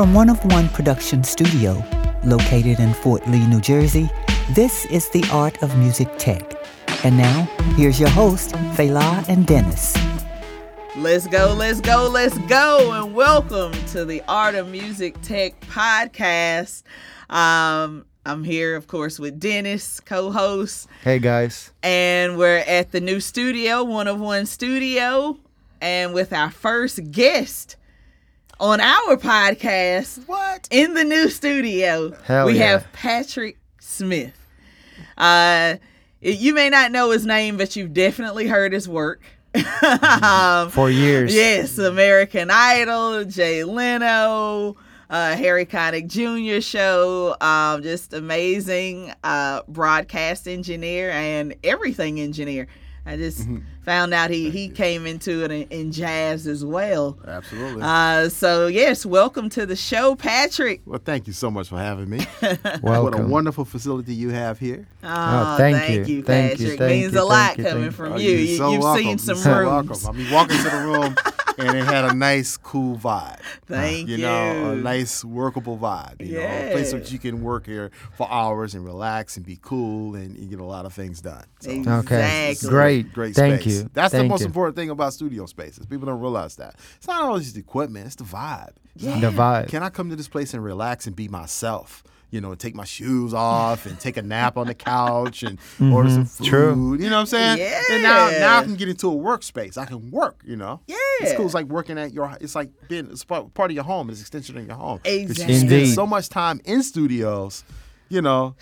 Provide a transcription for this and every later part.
From One of One Production Studio, located in Fort Lee, New Jersey, this is the Art of Music Tech. And now, here's your host, Fela and Dennis. Let's go, let's go, let's go, and welcome to the Art of Music Tech podcast. Um, I'm here, of course, with Dennis, co-host, Hey guys. and we're at the new studio, One of One Studio, and with our first guest on our podcast. What? in the new studio, Hell we yeah. have Patrick Smith. Uh, you may not know his name, but you've definitely heard his work. Um, For years. yes, American Idol, Jay Leno, uh, Harry Connick Jr. show, um, just amazing uh, broadcast engineer and everything engineer. I just Mm-hmm. Found out he, he came into it in, in jazz as well. Absolutely. Uh, so yes, welcome to the show, Patrick. well, thank you so much for having me. What a wonderful facility you have here. Oh, thank thank, you. you, Thank Patrick. you, thank Means you, a lot you, coming from Oh, you. you're you so you've welcome. seen some You're so rooms. welcome. I mean, walking into the room and it had a nice, cool vibe. Thank you. you. know, a nice, workable vibe. You know, a place that you can work here for hours and relax and be cool and you get a lot of things done. So, Okay. Great. Great Thank space. you. That's the most you. important thing about studio spaces. People don't realize that. It's not always just equipment, it's the vibe. Yeah. The vibe. Can I come to this place and relax and be myself? You know, take my shoes off and take a nap on the couch and order some food. Mm-hmm. True. You know what I'm saying? Yeah. And now, now I can get into a workspace. I can work. You know. Yeah. It's cool. It's like working at your. It's like being. It's part part of your home. It's extension of your home. Exactly. You spend so much time in studios. You know.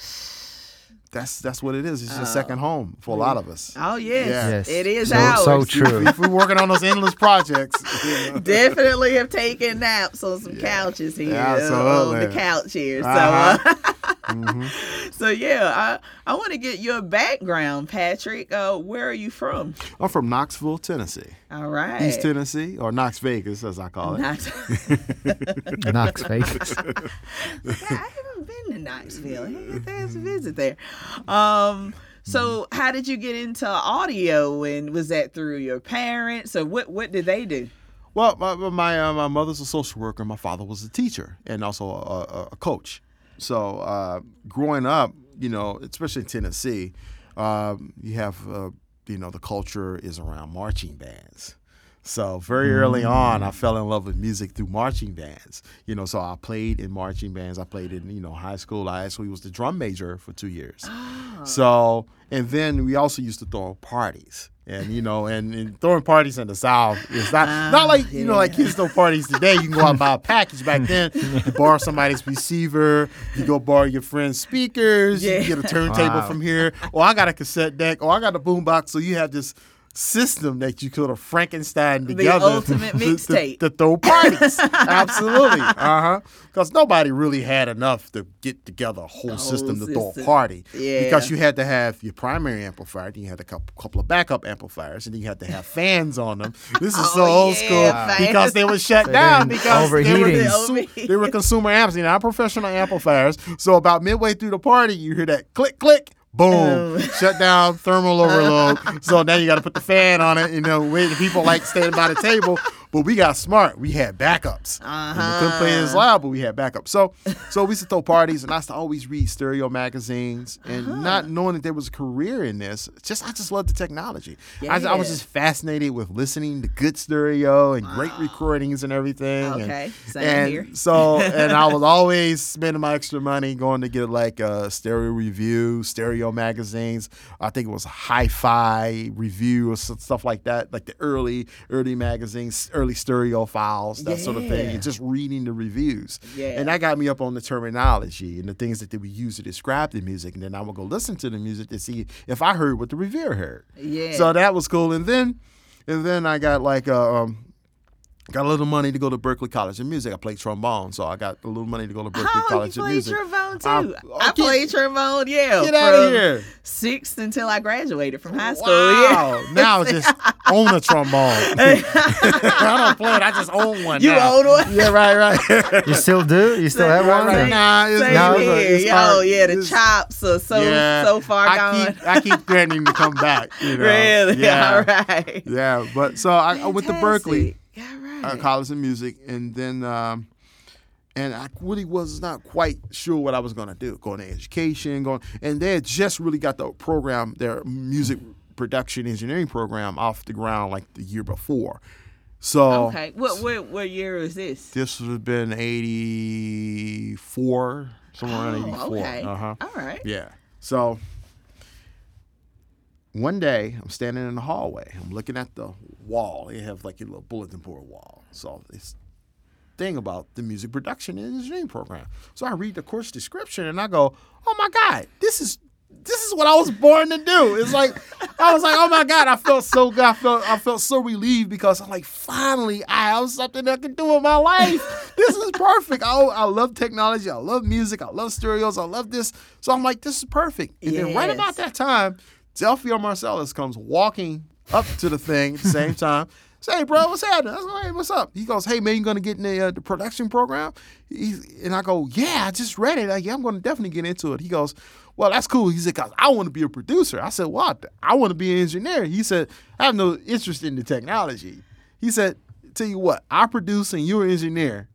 That's that's what it is. It's a second home for a lot of us. Oh yes, Yeah. Yes. it is So- ours. so true. if we're working on those endless projects, you know. Definitely have taken naps on some couches here, uh, on the couch here. So, Uh-huh. uh, so yeah, I I want to get your background, Patrick. Uh, where are you from? I'm from Knoxville, Tennessee, All right, East Tennessee, or Knox Vegas, as I call it. Knox- Knox Vegas. Yeah, I haven't been to Knoxville. To have a visit there. Um, so how did you get into audio, and was that through your parents, or what? What did they do? Well, my my, uh, my mother's a social worker. My father was a teacher and also a, a, a coach. So uh, growing up, you know, especially in Tennessee, um, you have uh, you know the culture is around marching bands. So very early on, I mm. fell in love with music through marching bands. You know, so I played in marching bands. I played in you know high school. I actually was the drum major for two years. Ah. So and then we also used to throw parties. And you know, and, and throwing parties in the South is not ah, not like you know like kids throw parties today. You can go out and buy a package. Back then, you borrow somebody's receiver, you go borrow your friend's speakers, Yeah. you get a turntable Wow. from here. Or I got a cassette deck. Or I got a boombox. So you have this system that you could have Frankenstein together. The ultimate to- to- mixtape. to, throw parties. Absolutely, uh huh. Because nobody really had enough to get together a whole, whole system to throw a party. Yeah. Because you had to have your primary amplifier, then you had a couple, couple of backup amplifiers, and then you had to have fans on them. This is so Oh, old yeah, school fans. because they were shut So down then because they were, overheating. consu- they were consumer amps, you know, not professional amplifiers. So about midway through the party, you hear that click, click. Boom! Oh. Shut down, thermal overload. so now you got to put the fan on it. You know, wait, the people like standing by the table, but we got smart. We had backups. And we couldn't play as loud, but we had backups. So, so we used to throw parties, and I used to always read stereo magazines, and uh-huh. not knowing that there was a career in this. Just I just loved the technology. I, I was just fascinated with listening to good stereo and great recordings and everything. and- Okay, same and here. so, and I was always spending my extra money going to get like a stereo review, stereo magazines. I think it was Hi-Fi review or stuff like that, like the early, early magazines, early stereo files, that sort of thing, and just reading the reviews. Yeah. And that got me up on the terminology and the things that they would use to describe the music. And then I would go listen to the music to see if I heard what the reviewer heard. Yeah. So that was cool. And then, and then I got like a, um, got a little money to go to Berklee College of Music. I played trombone, so I got a little money to go to Berklee Oh, College you of played trombone too. I- I, oh, played trombone, yeah. Get out of here! Sixth until I graduated from high school. Wow! Yeah. Now I just own a trombone. I don't play it. I just own one. You now. own one? Yeah, right, right. You still do? You still have one? right. or- Nah, it's, Same nah, here. it's Yo, hard. yeah, the It's- chops are so yeah, so far I gone. Keep, I keep threatening to come back. You know? really? Yeah. All right. Yeah, but so I, I went to Berklee. Uh, right. college of music, and then um, and I really was not quite sure what I was going to do. Going to education, going, and they had just really got the program, their music production engineering program, off the ground like the year before. So Okay. What what what year is this? this would have been eighty four, somewhere around eighty Oh, four. okay. Uh huh. All right. Yeah. So one day I'm standing in the hallway. I'm looking at the wall. They have like a little bulletin board wall. So this thing about the music production and engineering program. So I read the course description and I go, "Oh my God, this is." This is what I was born to do. It's like I was like, oh my god, I felt so good. I felt I felt so relieved because I'm like, finally, I have something I can do in my life. This is perfect. I, I love technology. I love music. I love stereos. I love this. So I'm like, this is perfect. And then right about that time, Delfeayo Marsalis comes walking up to the thing at the same time. Say, hey, bro, what's happening? I go, hey, what's up? He goes, hey, man, you gonna get in the, uh, the production program? He's, and I go, yeah, I just read it. Like, yeah, I'm gonna definitely get into it. He goes, well, that's cool. He said, cause I want to be a producer. I said, what? I want to be an engineer. He said, I have no interest in the technology. He said, tell you what, I produce and you're an engineer.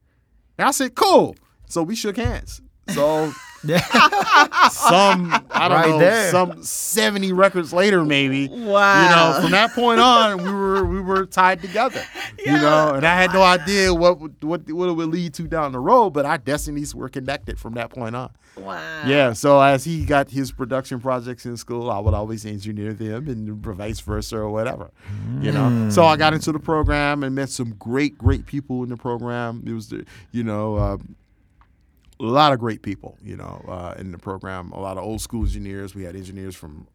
And I said, cool. So we shook hands. So some I don't Right know there. some 70 records later maybe Wow. you know from that point on we were we were tied together you know and I had no idea what what what it would lead to down the road but our destinies were connected from that point on Wow. yeah so as he got his production projects in school I would always engineer them and vice versa or whatever you know so I got into the program and met some great great people in the program it was the you know uh, a lot of great people, you know, uh, in the program. A lot of old school engineers. We had engineers from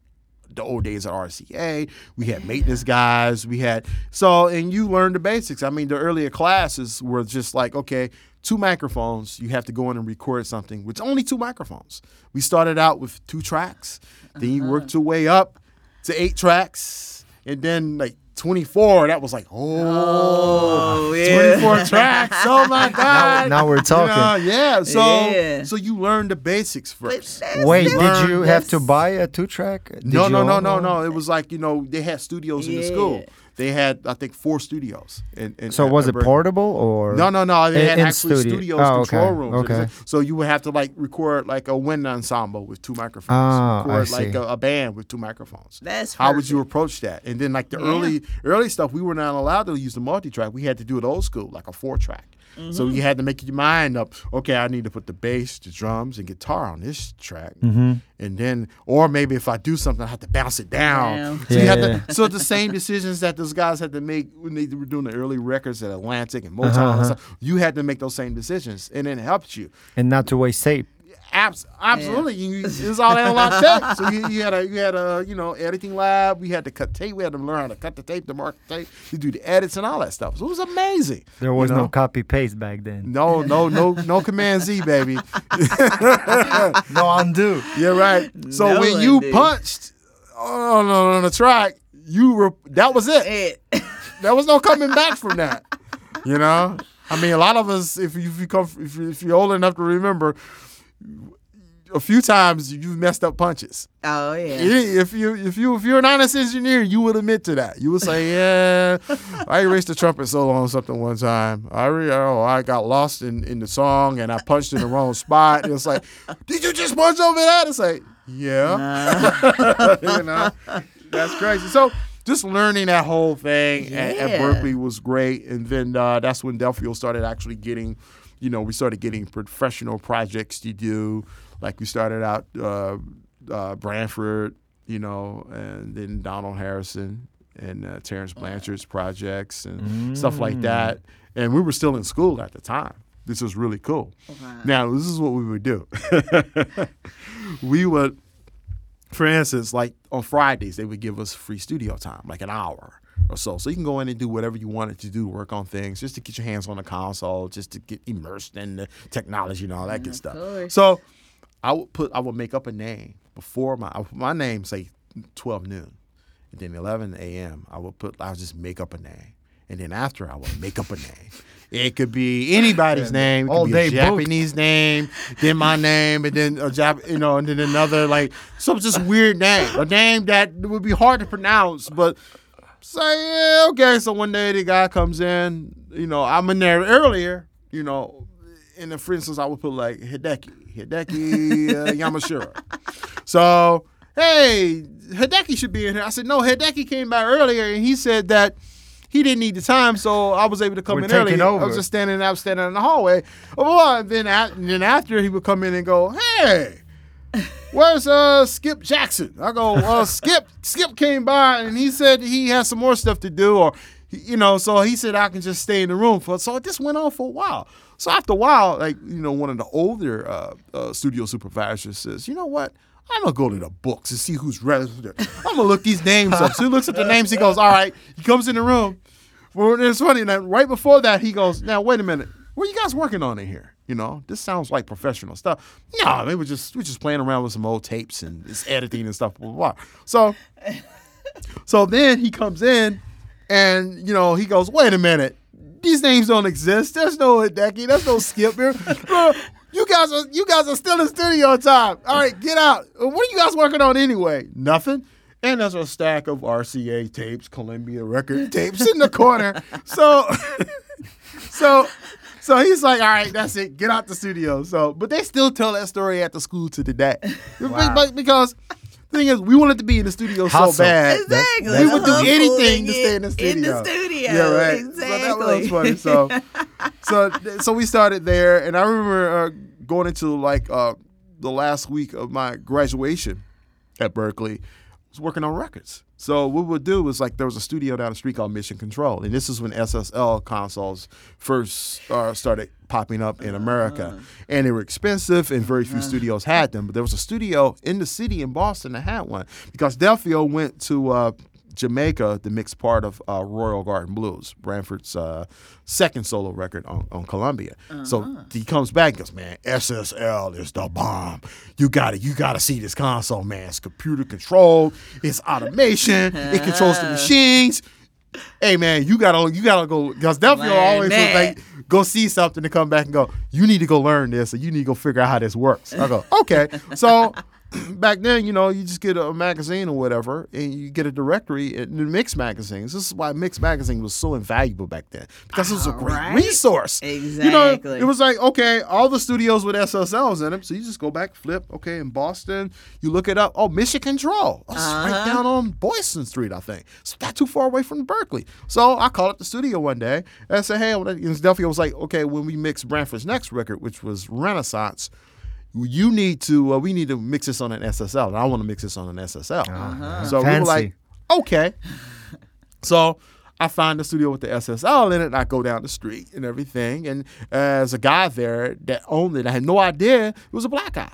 the old days at RCA. We had maintenance guys. We had so, and you learned the basics. I mean, the earlier classes were just like, okay, two microphones. You have to go in and record something with only two microphones. We started out with two tracks. Then you worked your way up to eight tracks, and then like. 24, that was like, oh, Oh, yeah. 24 tracks. Oh my God. now we're You talking. know, yeah. So Yeah. so you learn the basics first. Wait, that's- did you have to buy a two track? No, no, no, no, no. It was like you know they had studios in the school. Yeah. They had I think four studios. In, in, So at- was it Berklee. portable or No, no, no. They In- had in actually studio. studios, Oh, control okay, rooms. okay. So you would have to like record like a wind ensemble with two microphones. Ah, I record like a, a band with two microphones. That's How would you approach that? And then like the Yeah. early early stuff, we were not allowed to use the multi track. We had to do it old school, like a four track. So Mm-hmm. you had to make your mind up. Okay, I need to put the bass, the drums, and guitar on this track, Mm-hmm. and then, or maybe if I do something, I have to bounce it down. Down. So you had Yeah. to. So the same decisions that those guys had to make when they were doing the early records at Atlantic and Motown, Uh-huh, and uh-huh. stuff, you had to make those same decisions, and it helped you. and not to waste tape. Abs- absolutely, you, it was all analog tape. So you, you had a you had a you know editing lab. We had to cut tape. We had to learn how to cut the tape, to mark the tape, to do the edits and all that stuff. So it was amazing. There was you no copy paste back then. no no no no command Z baby. no undo. You're right. So No when you undo. punched oh, on, on, on the track, you were that was it. It. There was no coming back from that. You know, I mean, a lot of us, if you, if you come, if, you, if you're old enough to remember, a few times you've messed up punches. Oh yeah. If you if you if you're an honest engineer, you would admit to that. You would say, "Yeah, I erased the trumpet solo on something one time. I re- oh, I got lost in, in the song and I punched in the wrong spot." And it's like, "Did you just punch over that?" It's like, "Yeah." you know, that's crazy. So just learning that whole thing at, at Berklee was great, and then uh, that's when Delfeayo started actually getting, you know, we started getting professional projects to do. Like we started out uh, uh, Branford, you know, and then Donald Harrison and uh, Terence Blanchard's projects and stuff like that. And we were still in school at the time. This was really cool. Now, this is what we would do. we would, for instance, like on Fridays, they would give us free studio time, like an hour or so. So you can go in and do whatever you wanted to do, work on things, just to get your hands on the console, just to get immersed in the technology and all that good stuff. course. So I would put, I would make up a name before my my name say twelve noon, and then eleven a.m. I would put, I would just make up a name, and then after I would make up a name. It could be anybody's name. It could All be day a booked. Japanese name, then my name, and then a Jap, you know, and then another like some just weird name, a name that would be hard to pronounce, but say yeah, okay. So one day the guy comes in, you know, I'm in there earlier, you know, and for instance, I would put like Hideki, Hideki uh, Yamashiro. So, hey, Hideki should be in here. I said, no, Hideki came by earlier and he said that he didn't need the time, so I was able to come We're in early. taking I was just standing out, standing in the hallway. Oh, then, and then after he would come in and go, hey, where's uh Skip Jackson? I go, uh, Skip, Skip came by and he said he has some more stuff to do, or you know, so he said I can just stay in the room for. So this went on for a while. So after a while, like you know, one of the older uh, uh, studio supervisors says, you know what? I'm gonna go to the books and see who's registered. I'm gonna look these names up. So he looks at the names. He goes, all right. He comes in the room. Well, it's funny. Now, right before that, he goes, now wait a minute. What are you guys working on in here? You know, this sounds like professional stuff. No, they were just we just playing around with some old tapes and it's editing and stuff. Blah, blah, blah. So, so then he comes in, and you know he goes, wait a minute. These names don't exist. There's no Hideki. There's no Skip here. You guys are you guys are still in studio time. All right, get out. What are you guys working on anyway? Nothing. And there's a stack of RCA tapes, Columbia record tapes in the corner. So so so he's like, all right, that's it. Get out the studio. So but they still tell that story at the school to today. Wow. But because the thing is, we wanted to be in the studio so bad. Exactly. We would do anything to stay in the studio. In the studio. Yeah, right. Exactly. So that was funny. So, so, so we started there, and I remember uh, going into like uh, the last week of my graduation at Berklee. I was working on records. So what we would do was like there was a studio down the street called Mission Control, and this is when SSL consoles first uh, started popping up in America, and they were expensive, and very few studios had them. But there was a studio in the city in Boston that had one because Delfeayo went to uh, Jamaica the mixed part of uh, Royal Garden Blues, Branford's uh, second solo record on, on Columbia. So he comes back and goes, man, SSL is the bomb. You got to You got to see this console, man. It's computer controlled. It's automation. it controls the machines. Hey man, you gotta you gotta go because Learn always like go see something to come back and go. You need to go learn this, or you need to go figure out how this works. I go okay. So back then, you know, you just get a magazine or whatever, and you get a directory in the Mix magazines. This is why Mix magazine was so invaluable back then because it was a great Alright. resource. You Exactly. know, it was like okay, all the studios with SSLs in them, so you just go back, flip. Okay, in Boston, you look it up. Oh, Mission Control, oh, right Uh-huh. down on Boylston Street, I think. It's not too far away from Berklee. So I called up the studio one day and I said, hey, and Delfeayo was like, okay, when we mix Branford's next record, which was Renaissance you need to uh, we need to mix this on an SSL and I want to mix this on an SSL. So we were like, okay. so I find the studio with the SSL in it and I go down the street and everything and as a guy there that owned it I had no idea it was a black guy.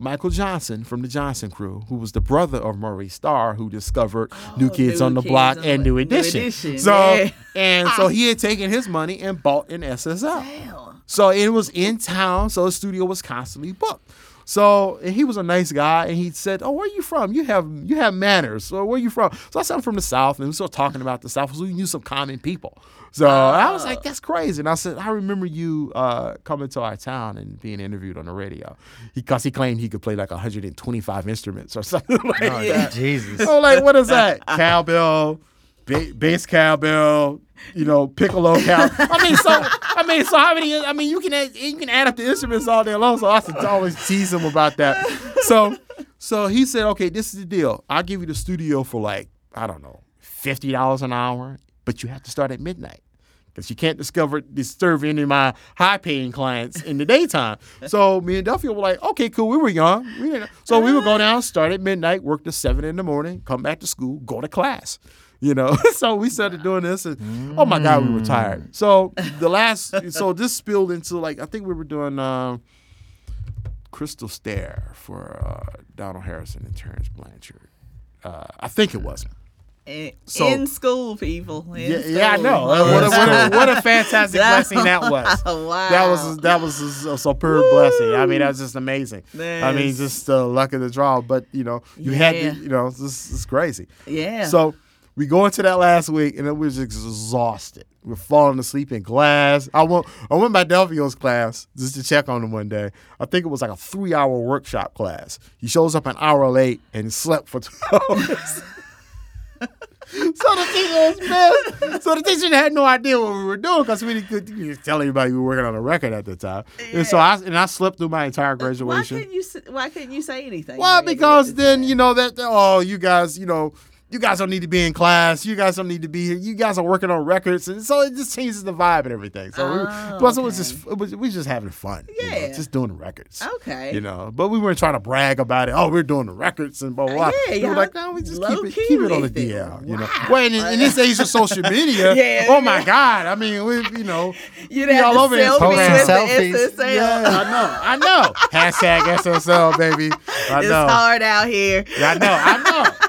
Michael Jonzun from the Jonzun crew, who was the brother of Maurice Starr, who discovered New Kids New on the Kids Block on and the- New New Edition. Edition, So yeah. and so he had taken his money and bought an SSL. Damn. So it was in town, so the studio was constantly booked. So and he was a nice guy, and he said, "Oh, where are you from? You have you have manners. So where are you from?" So I said, "I'm from the South," and we started talking about the South. So we knew some common people. So I was like, "That's crazy." And I said, "I remember you uh, coming to our town and being interviewed on the radio, because he, claimed he could play like 125 instruments or something like Oh, that." Jesus. Like, what is that? Cowbell, ba- bass cowbell, you know, piccolo cow. I mean, so I mean, so how many? I mean, you can add, you can add up the instruments all day long. So I to always tease him about that. So so he said, okay, this is the deal. I'll give you the studio for like I don't know, fifty dollars an hour, but you have to start at midnight. Because you can't discover disturb any of my high paying clients in the daytime. So me and Delfeayo were like, okay, cool. We were young. We so we would go down, start at midnight, work to seven in the morning, come back to school, go to class. You know, so we started doing this, and oh my God, we were tired. So the last, so this spilled into like I think we were doing um, Crystal Stair for uh, Donald Harrison and Terence Blanchard. Uh, I think it was. In, So- in school, people. In Yeah, yeah, I know. Uh, What a, what, a, what a fantastic blessing that was. wow. That was that was a, a superb blessing. I mean, that was just amazing. I mean, just the luck of the draw. But you know, you had to, you know, this is crazy. yeah. So we go into that last week, and it was exhausted. We're falling asleep in class. I went I went by Delfeayo's class just to check on him one day. I think it was like a three hour workshop class. He shows up an hour late and slept for two hours. so the teacher was pissed. So the teacher had no idea what we were doing because we didn't we didn't tell anybody we were working on a record at the time. And so I and I slept through my entire graduation. Why couldn't you? Why couldn't you say anything? Well, because then you know that oh, you guys, you know, you guys don't need to be in class. You guys don't need to be here. You guys are working on records, and so it just changes the vibe and everything. So, we, Oh, plus it was just it was, we just having fun. you know, Yeah. just doing the records. Okay. You know, but we weren't trying to brag about it. Oh, we're doing the records and blah blah. blah. Yeah, we were like, no, we just keep it, keep it on the. DL. You know, well, in, in this age of social media, Yeah, oh my. God, I mean, we, you know, have all over Instagram. with Selfies. the yeah, I know, I know. Hashtag SSL, baby. I It's know. hard out here. Yeah, I know, I know.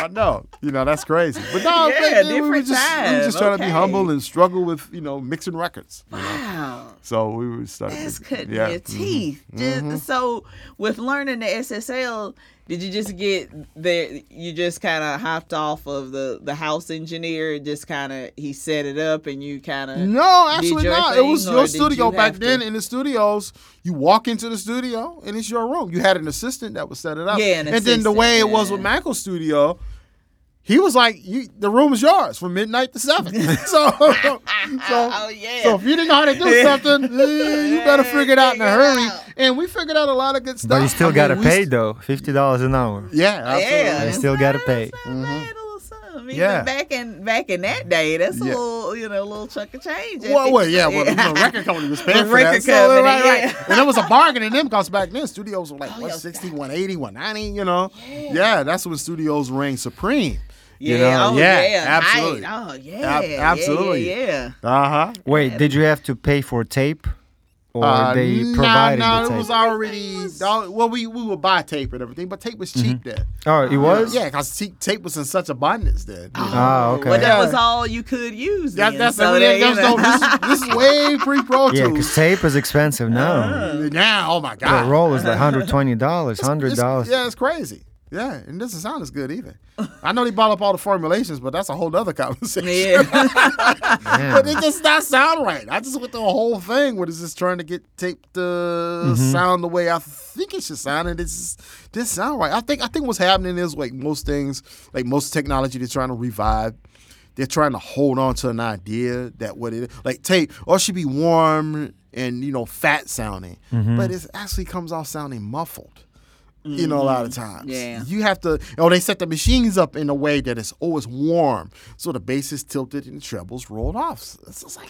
I know. You know, that's crazy. But no, Yeah, uh, we were just, we were just trying to be humble and struggle with, you know, mixing records. you know. Wow. So we were starting That's to cutting yeah. your teeth. Just, So, with learning the SSL, did you just get there? You just kind of hopped off of the the house engineer. Just kind of he set it up, and you kind of No, actually not. It was your studio you back then. to- In the studios, you walk into the studio and it's your room. You had an assistant that would set it up. Yeah, an and then the way it was with assistant, Michael's studio, he was like, you, "The room is yours from midnight to 7. so, so, Oh, yeah. So if you didn't know how to do something, eh, you better figure it out in a hurry. out. And we figured out a lot of good stuff. But you still I gotta we pay st- though, fifty dollars an hour. Yeah, absolutely. yeah, You still gotta pay. it's not bad, a little something. Even Yeah. back in back in that day, that's a Yeah. little you know a little chunk of change. Well, well, yeah, well, the record company was paying The for that. record So, company, right, right. yeah. And it was a bargain in them because back then studios were like Oh, yeah, 160, 180, 190, you know? Yeah, that's when studios reigned supreme. Yeah, You know? oh, Yeah, yeah, absolutely. Right. Oh yeah, Ab- yeah, absolutely. Yeah, yeah. Uh huh. Wait, did you have to pay for tape, or Uh, they nah, provided nah, the it was already well. We we would buy tape and everything, but tape was cheap then. oh, it was. Yeah, because tape was in such abundance then. Oh, know? Okay. Well, that Yeah. was all you could use. That, then, that's so that, that, you that's no, this, this is way pre Pro Yeah, Tools. because tape is expensive now. Uh-huh. now, oh my god, The roll is like hundred twenty dollars, hundred It's- dollars. Yeah, it's crazy. Yeah, and it doesn't sound as good either. I know they bought up all the formulations, but that's a whole other conversation. yeah. but it does not sound right. I just went through a whole thing where it's just trying to get tape to Mm-hmm. sound the way I think it should sound, and it's just didn't sound right. I think I think what's happening is like most things, like most technology, they're trying to revive. They're trying to hold on to an idea that what it like tape or should be warm and you know fat sounding, Mm-hmm. but it actually comes off sounding muffled. You know, a lot of mm-hmm. times. Yeah. You have to, oh, they set the machines up in a way that it's always warm. So the bass is tilted and the trebles rolled off. So It's just like,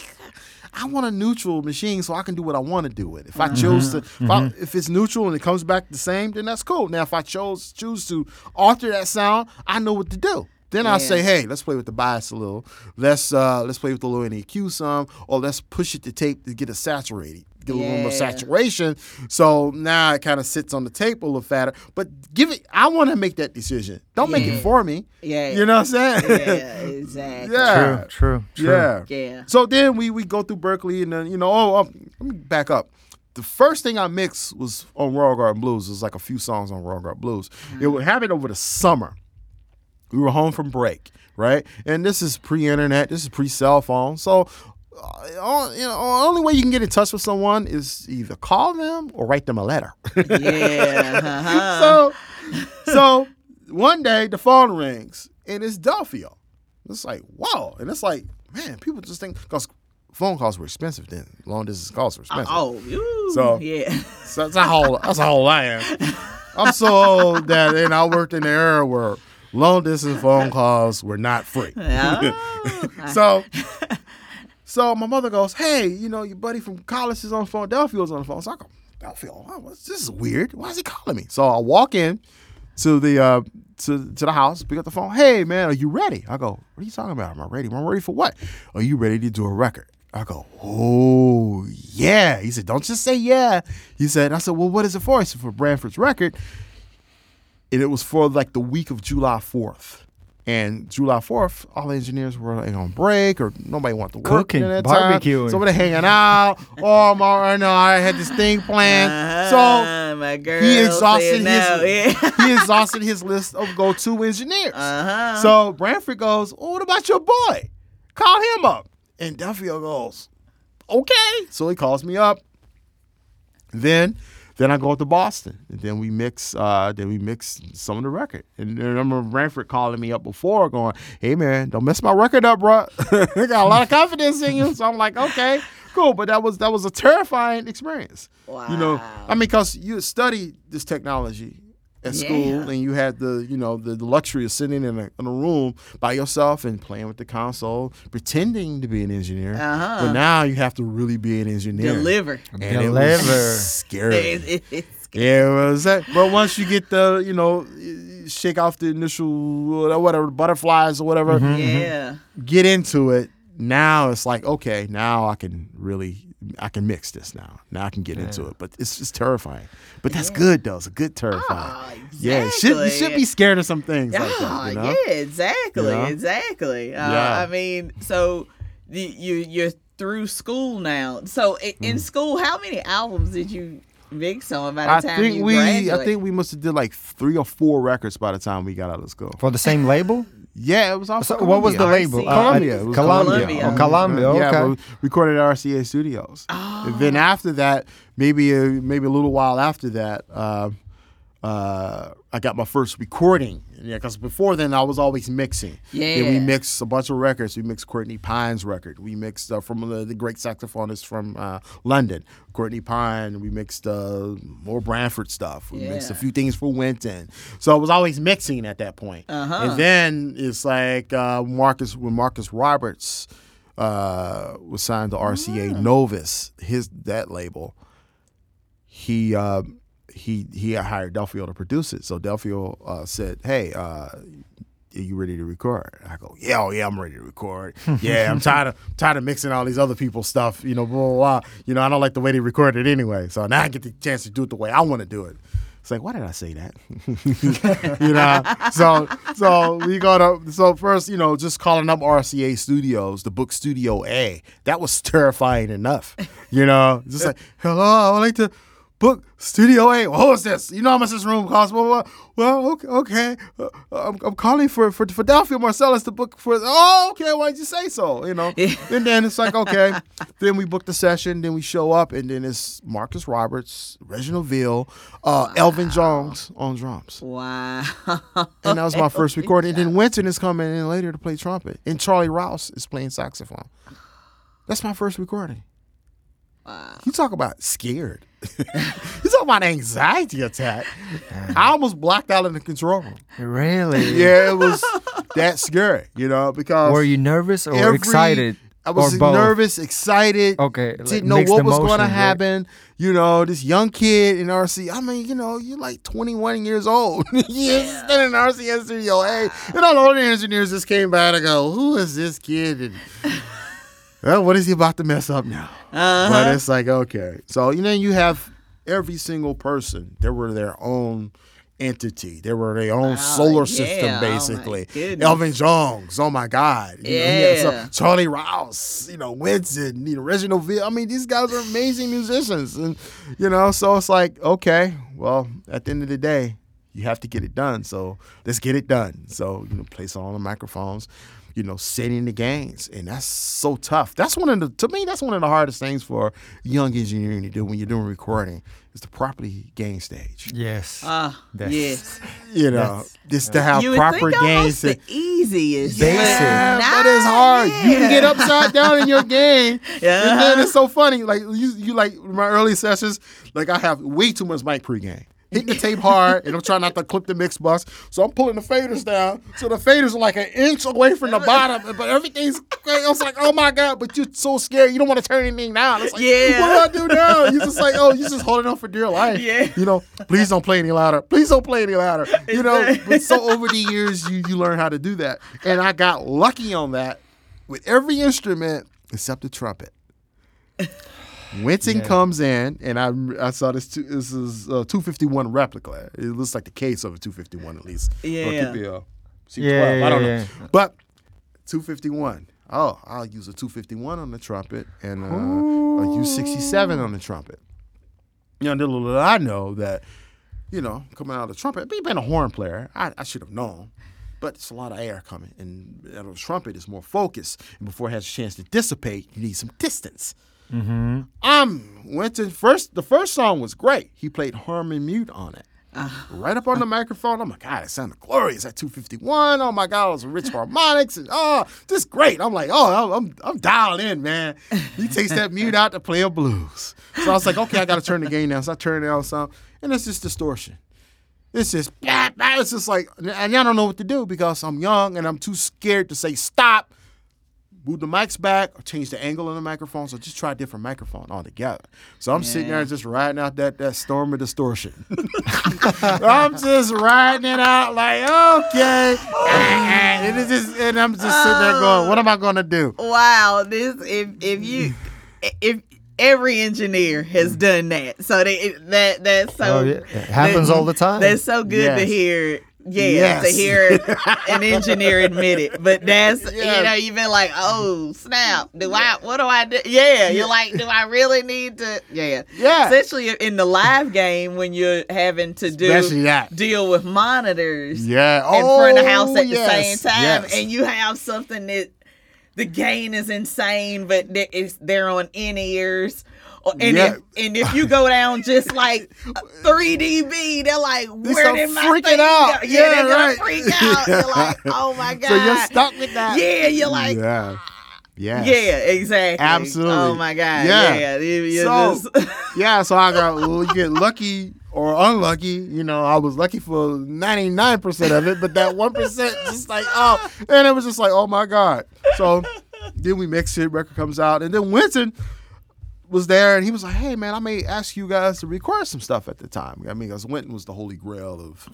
I want a neutral machine so I can do what I want to do with it. If I mm-hmm. chose to, if, I, mm-hmm. if it's neutral and it comes back the same, then that's cool. Now, if I chose choose to alter that sound, I know what to do. Then I say, hey, let's play with the bias a little. Let's uh, let's play with the low end EQ some, or let's push it to tape to get it saturated, get a little more saturation. So now it kind of sits on the table a little fatter. But give it. I want to make that decision. Don't make it for me. Yeah. You know what I'm saying? yeah, exactly. Yeah. True, true, true. Yeah. Yeah. So then we we go through Berklee and then you know oh, oh let me back up. The first thing I mixed was on Royal Garden Blues. It was like a few songs on Royal Garden Blues. It mm-hmm. would happen over the summer. We were home from break, right? And this is pre-internet. This is pre-cell phone. So, all- you know, only way you can get in touch with someone is either call them or write them a letter. Yeah. uh-huh. so, so one day the phone rings and it's Delfeayo. It's like whoa, and it's like man, people just think because phone calls were expensive then. Long distance calls were expensive. oh, ooh, So- yeah. So that's how old, that's how old I am. I'm so old that and I worked in the era where long distance phone calls were not free. Oh, so so my mother goes, Hey, you know, your buddy from college is on the phone, Delfeayo's on the phone. So I go, Delfeayo, wow, this is weird. Why is he calling me? So I walk in to the uh to, to the house, pick up the phone. Hey man, are you ready? I go, What are you talking about? Am I ready? I'm ready for what? Are you ready to do a record? I go, Oh yeah. He said, Don't just say yeah. He said, I said, Well, what is it for? He said, for Branford's record. And it was for like the week of July 4th. And July 4th, all the engineers were like on break or nobody wanted to work Cooking, at that barbecuing. So they're hanging out. oh, my, no, I had this thing planned. So Uh-huh, my girl he exhausted his Yeah. he exhausted his list of go-to engineers. Uh-huh. So Branford goes, oh, "What about your boy? Call him up." And Delfeayo goes, "Okay." So he calls me up. Then Then I go up to Boston, and then we mix. Uh, then we mix some of the record. And I remember Branford calling me up before, going, "Hey man, don't mess my record up, bro. I got a lot of confidence in you." So I'm like, "Okay, cool." But that was that was a terrifying experience. Wow. You know, I mean, because you study this technology at school, and you had the you know the, the luxury of sitting in a, in a room by yourself and playing with the console, pretending to be an engineer. Uh-huh. But now you have to really be an engineer. Deliver. And it Deliver. was scary. It- it- it's- Yeah, it was that. But once you get the, you know, shake off the initial whatever butterflies or whatever, yeah. get into it. Now it's like okay, now I can really, I can mix this now. Now I can get into it. But it's just terrifying. But that's good though. It's a good terrifying. Ah, Yeah, you should, you should be scared of some things like Yeah, that. You know? yeah, exactly, You know? exactly. Uh, Yeah. I mean, so the, you you're through school now. So in Mm. school, how many albums did you mix on by the I time think you we, graduated? I think we must have did like three or four records by the time we got out of school. For the same label? Yeah, it was also So what was the label? Columbia. It was Columbia. Columbia. Oh, Columbia. Yeah, Okay. we recorded at RCA Studios. Oh. And then after that, maybe a, maybe a little while after that, uh, uh, I got my first recording. Yeah, because before then I was always mixing. Then we mixed a bunch of records. We mixed Courtney Pine's record. We mixed uh, from the, the great saxophonist from uh, London, Courtney Pine. We mixed uh, more Branford stuff. We mixed a few things for Wynton. So I was always mixing at that point. Uh-huh. And then it's like uh, Marcus when Marcus Roberts uh, was signed to RCA Ah. Novus, his that label. He uh, he he hired Delfeayo to produce it. So Delfeayo uh, said, "Hey, uh, are you ready to record?" I go, "Yeah, oh yeah, I'm ready to record. Yeah, I'm tired of tired of mixing all these other people's stuff. You know, blah blah. blah. You know, I don't like the way they record it anyway. So now I get the chance to do it the way I want to do it." It's like, why did I say that? you know, so so we go to so first, you know, just calling up RCA Studios, the book Studio A. That was terrifying enough. You know, just like, hello, I would like to book Studio A. What was this? You know how much this room costs? Well, well, well okay, okay. Uh, I'm, I'm calling for for Philadelphia Marsalis to book for. Oh, okay. Why did you say so? You know, and then it's like, okay. then we book the session. Then we show up, and then it's Marcus Roberts, Reginald Veal, uh, Elvin Jones on drums. wow. And that was my first recording. And then Wynton is coming in later to play trumpet. And Charlie Rouse is playing saxophone. That's my first recording. Wow. You talk about scared. you talk about anxiety attack. I almost blacked out in the control room. Really? Yeah, it was that scary, you know, because Were you nervous or every- excited? I was nervous, excited. Okay, like didn't know what was going to emotions, right? happen. You know, this young kid in RC. I mean, you know, you're like 21 years old. you're standing in RCA studio. Hey, and all the other engineers just came by to go, "Who is this kid?" And well, what is he about to mess up now? Uh-huh. But it's like okay. So you know, you have every single person. They were their own entity. They were their own solar yeah. system, Oh, basically. goodness. Elvin Jones. Oh my God. You know, some- Yeah. Charlie Rouse. You know, Wynton. You know, Reginald Veal. I mean, these guys are amazing musicians, and you know, so it's like okay. Well, at the end of the day, you have to get it done. So let's get it done. So you know, place on the microphones. You know, setting the gains, and that's so tough. That's one of the to me. That's one of the hardest things for young engineering to do when you're doing recording is to properly gain stage. Yes. Ah, That's- yes. You know, just to have You proper think gain almost the easiest. Basic. Yeah, Nah, but it's hard. You can get upside down in your game. Yeah. And then it's so funny. Like you, you like my early sessions. Like I have way too much mic pregame. Hitting the tape hard, and I'm trying not to clip the mix bus. So I'm pulling the faders down. So the faders are like an inch away from the bottom, but everything's. I was like, oh my god! But you're so scared. You don't want to turn anything down. It's like, Yeah. what do I do now? You're just like, oh, you're just holding on for dear life. Yeah. You know, please don't play any louder. Please don't play any louder. You know, but so over the years, you you learn how to do that, and I got lucky on that with every instrument except the trumpet. Wynton Yeah. comes in, and I I saw this. Two, this is a 251 replica. It looks like the case of a 251 at least. Or Yeah. could be a C12. Yeah, I don't yeah, know. yeah. But 251. Oh, I'll use a 251 on the trumpet and uh, a U67 on the trumpet. You know, little did I know that, you know, coming out of the trumpet, being a horn player, I, I should have known. But it's a lot of air coming, and out of the trumpet is more focused. And before it has a chance to dissipate, you need some distance. Mm-hmm. I'm went to first. The first song was great. He played Harmon Mute on it. right up on the microphone. I'm like, God, it sounded glorious at 251. Oh my God, it was rich harmonics and oh, this great. I'm like, oh, I'm I'm dialed in, man. He takes that mute out to play a blues. So I was like, okay, I got to turn the gain down. So I turned it down some, and it's just distortion. It's just, it's just like, and I don't know what to do because I'm young and I'm too scared to say stop move the mics back or change the angle of the microphone. So just try a different microphone altogether. So I'm sitting there just riding out that that storm of distortion. I'm just riding it out like okay, and it's just and I'm just sitting there going, what am I gonna do? Wow, this if if you if every engineer has done that, so they that that's so Oh, yeah. It happens that- all the time. That's so good to hear. Yeah, Yes. to hear an engineer admit it, but that's you know you've been like, oh snap, do I? What do I do? Yeah, you're like, do I really need to? Yeah, Yeah. Especially in the live game when you're having to do deal with monitors Yeah, in front of the Oh, house at oh, yes, the same time, yes. and you have something that the gain is insane, but it's they're on in ears. And Yeah. if and if you go down just like three dB, they're like, "Where did my freaking thing out. go?" Yeah, Yeah, they're gonna freak out. You're like, "Oh my god!" So you're stuck with that. Yeah, you're like, yeah, ah. yeah, exactly, Absolutely. Oh my god, Yeah. yeah, So- just- yeah, so I got well, you get lucky or unlucky. You know, I was lucky for ninety nine percent of it, but that one percent just like oh, and it was just like oh my god. So then we mix it, record comes out, and then Wynton was there, and he was like, "Hey man, I may ask you guys to record some stuff at the time." I mean, because Wynton was the holy grail of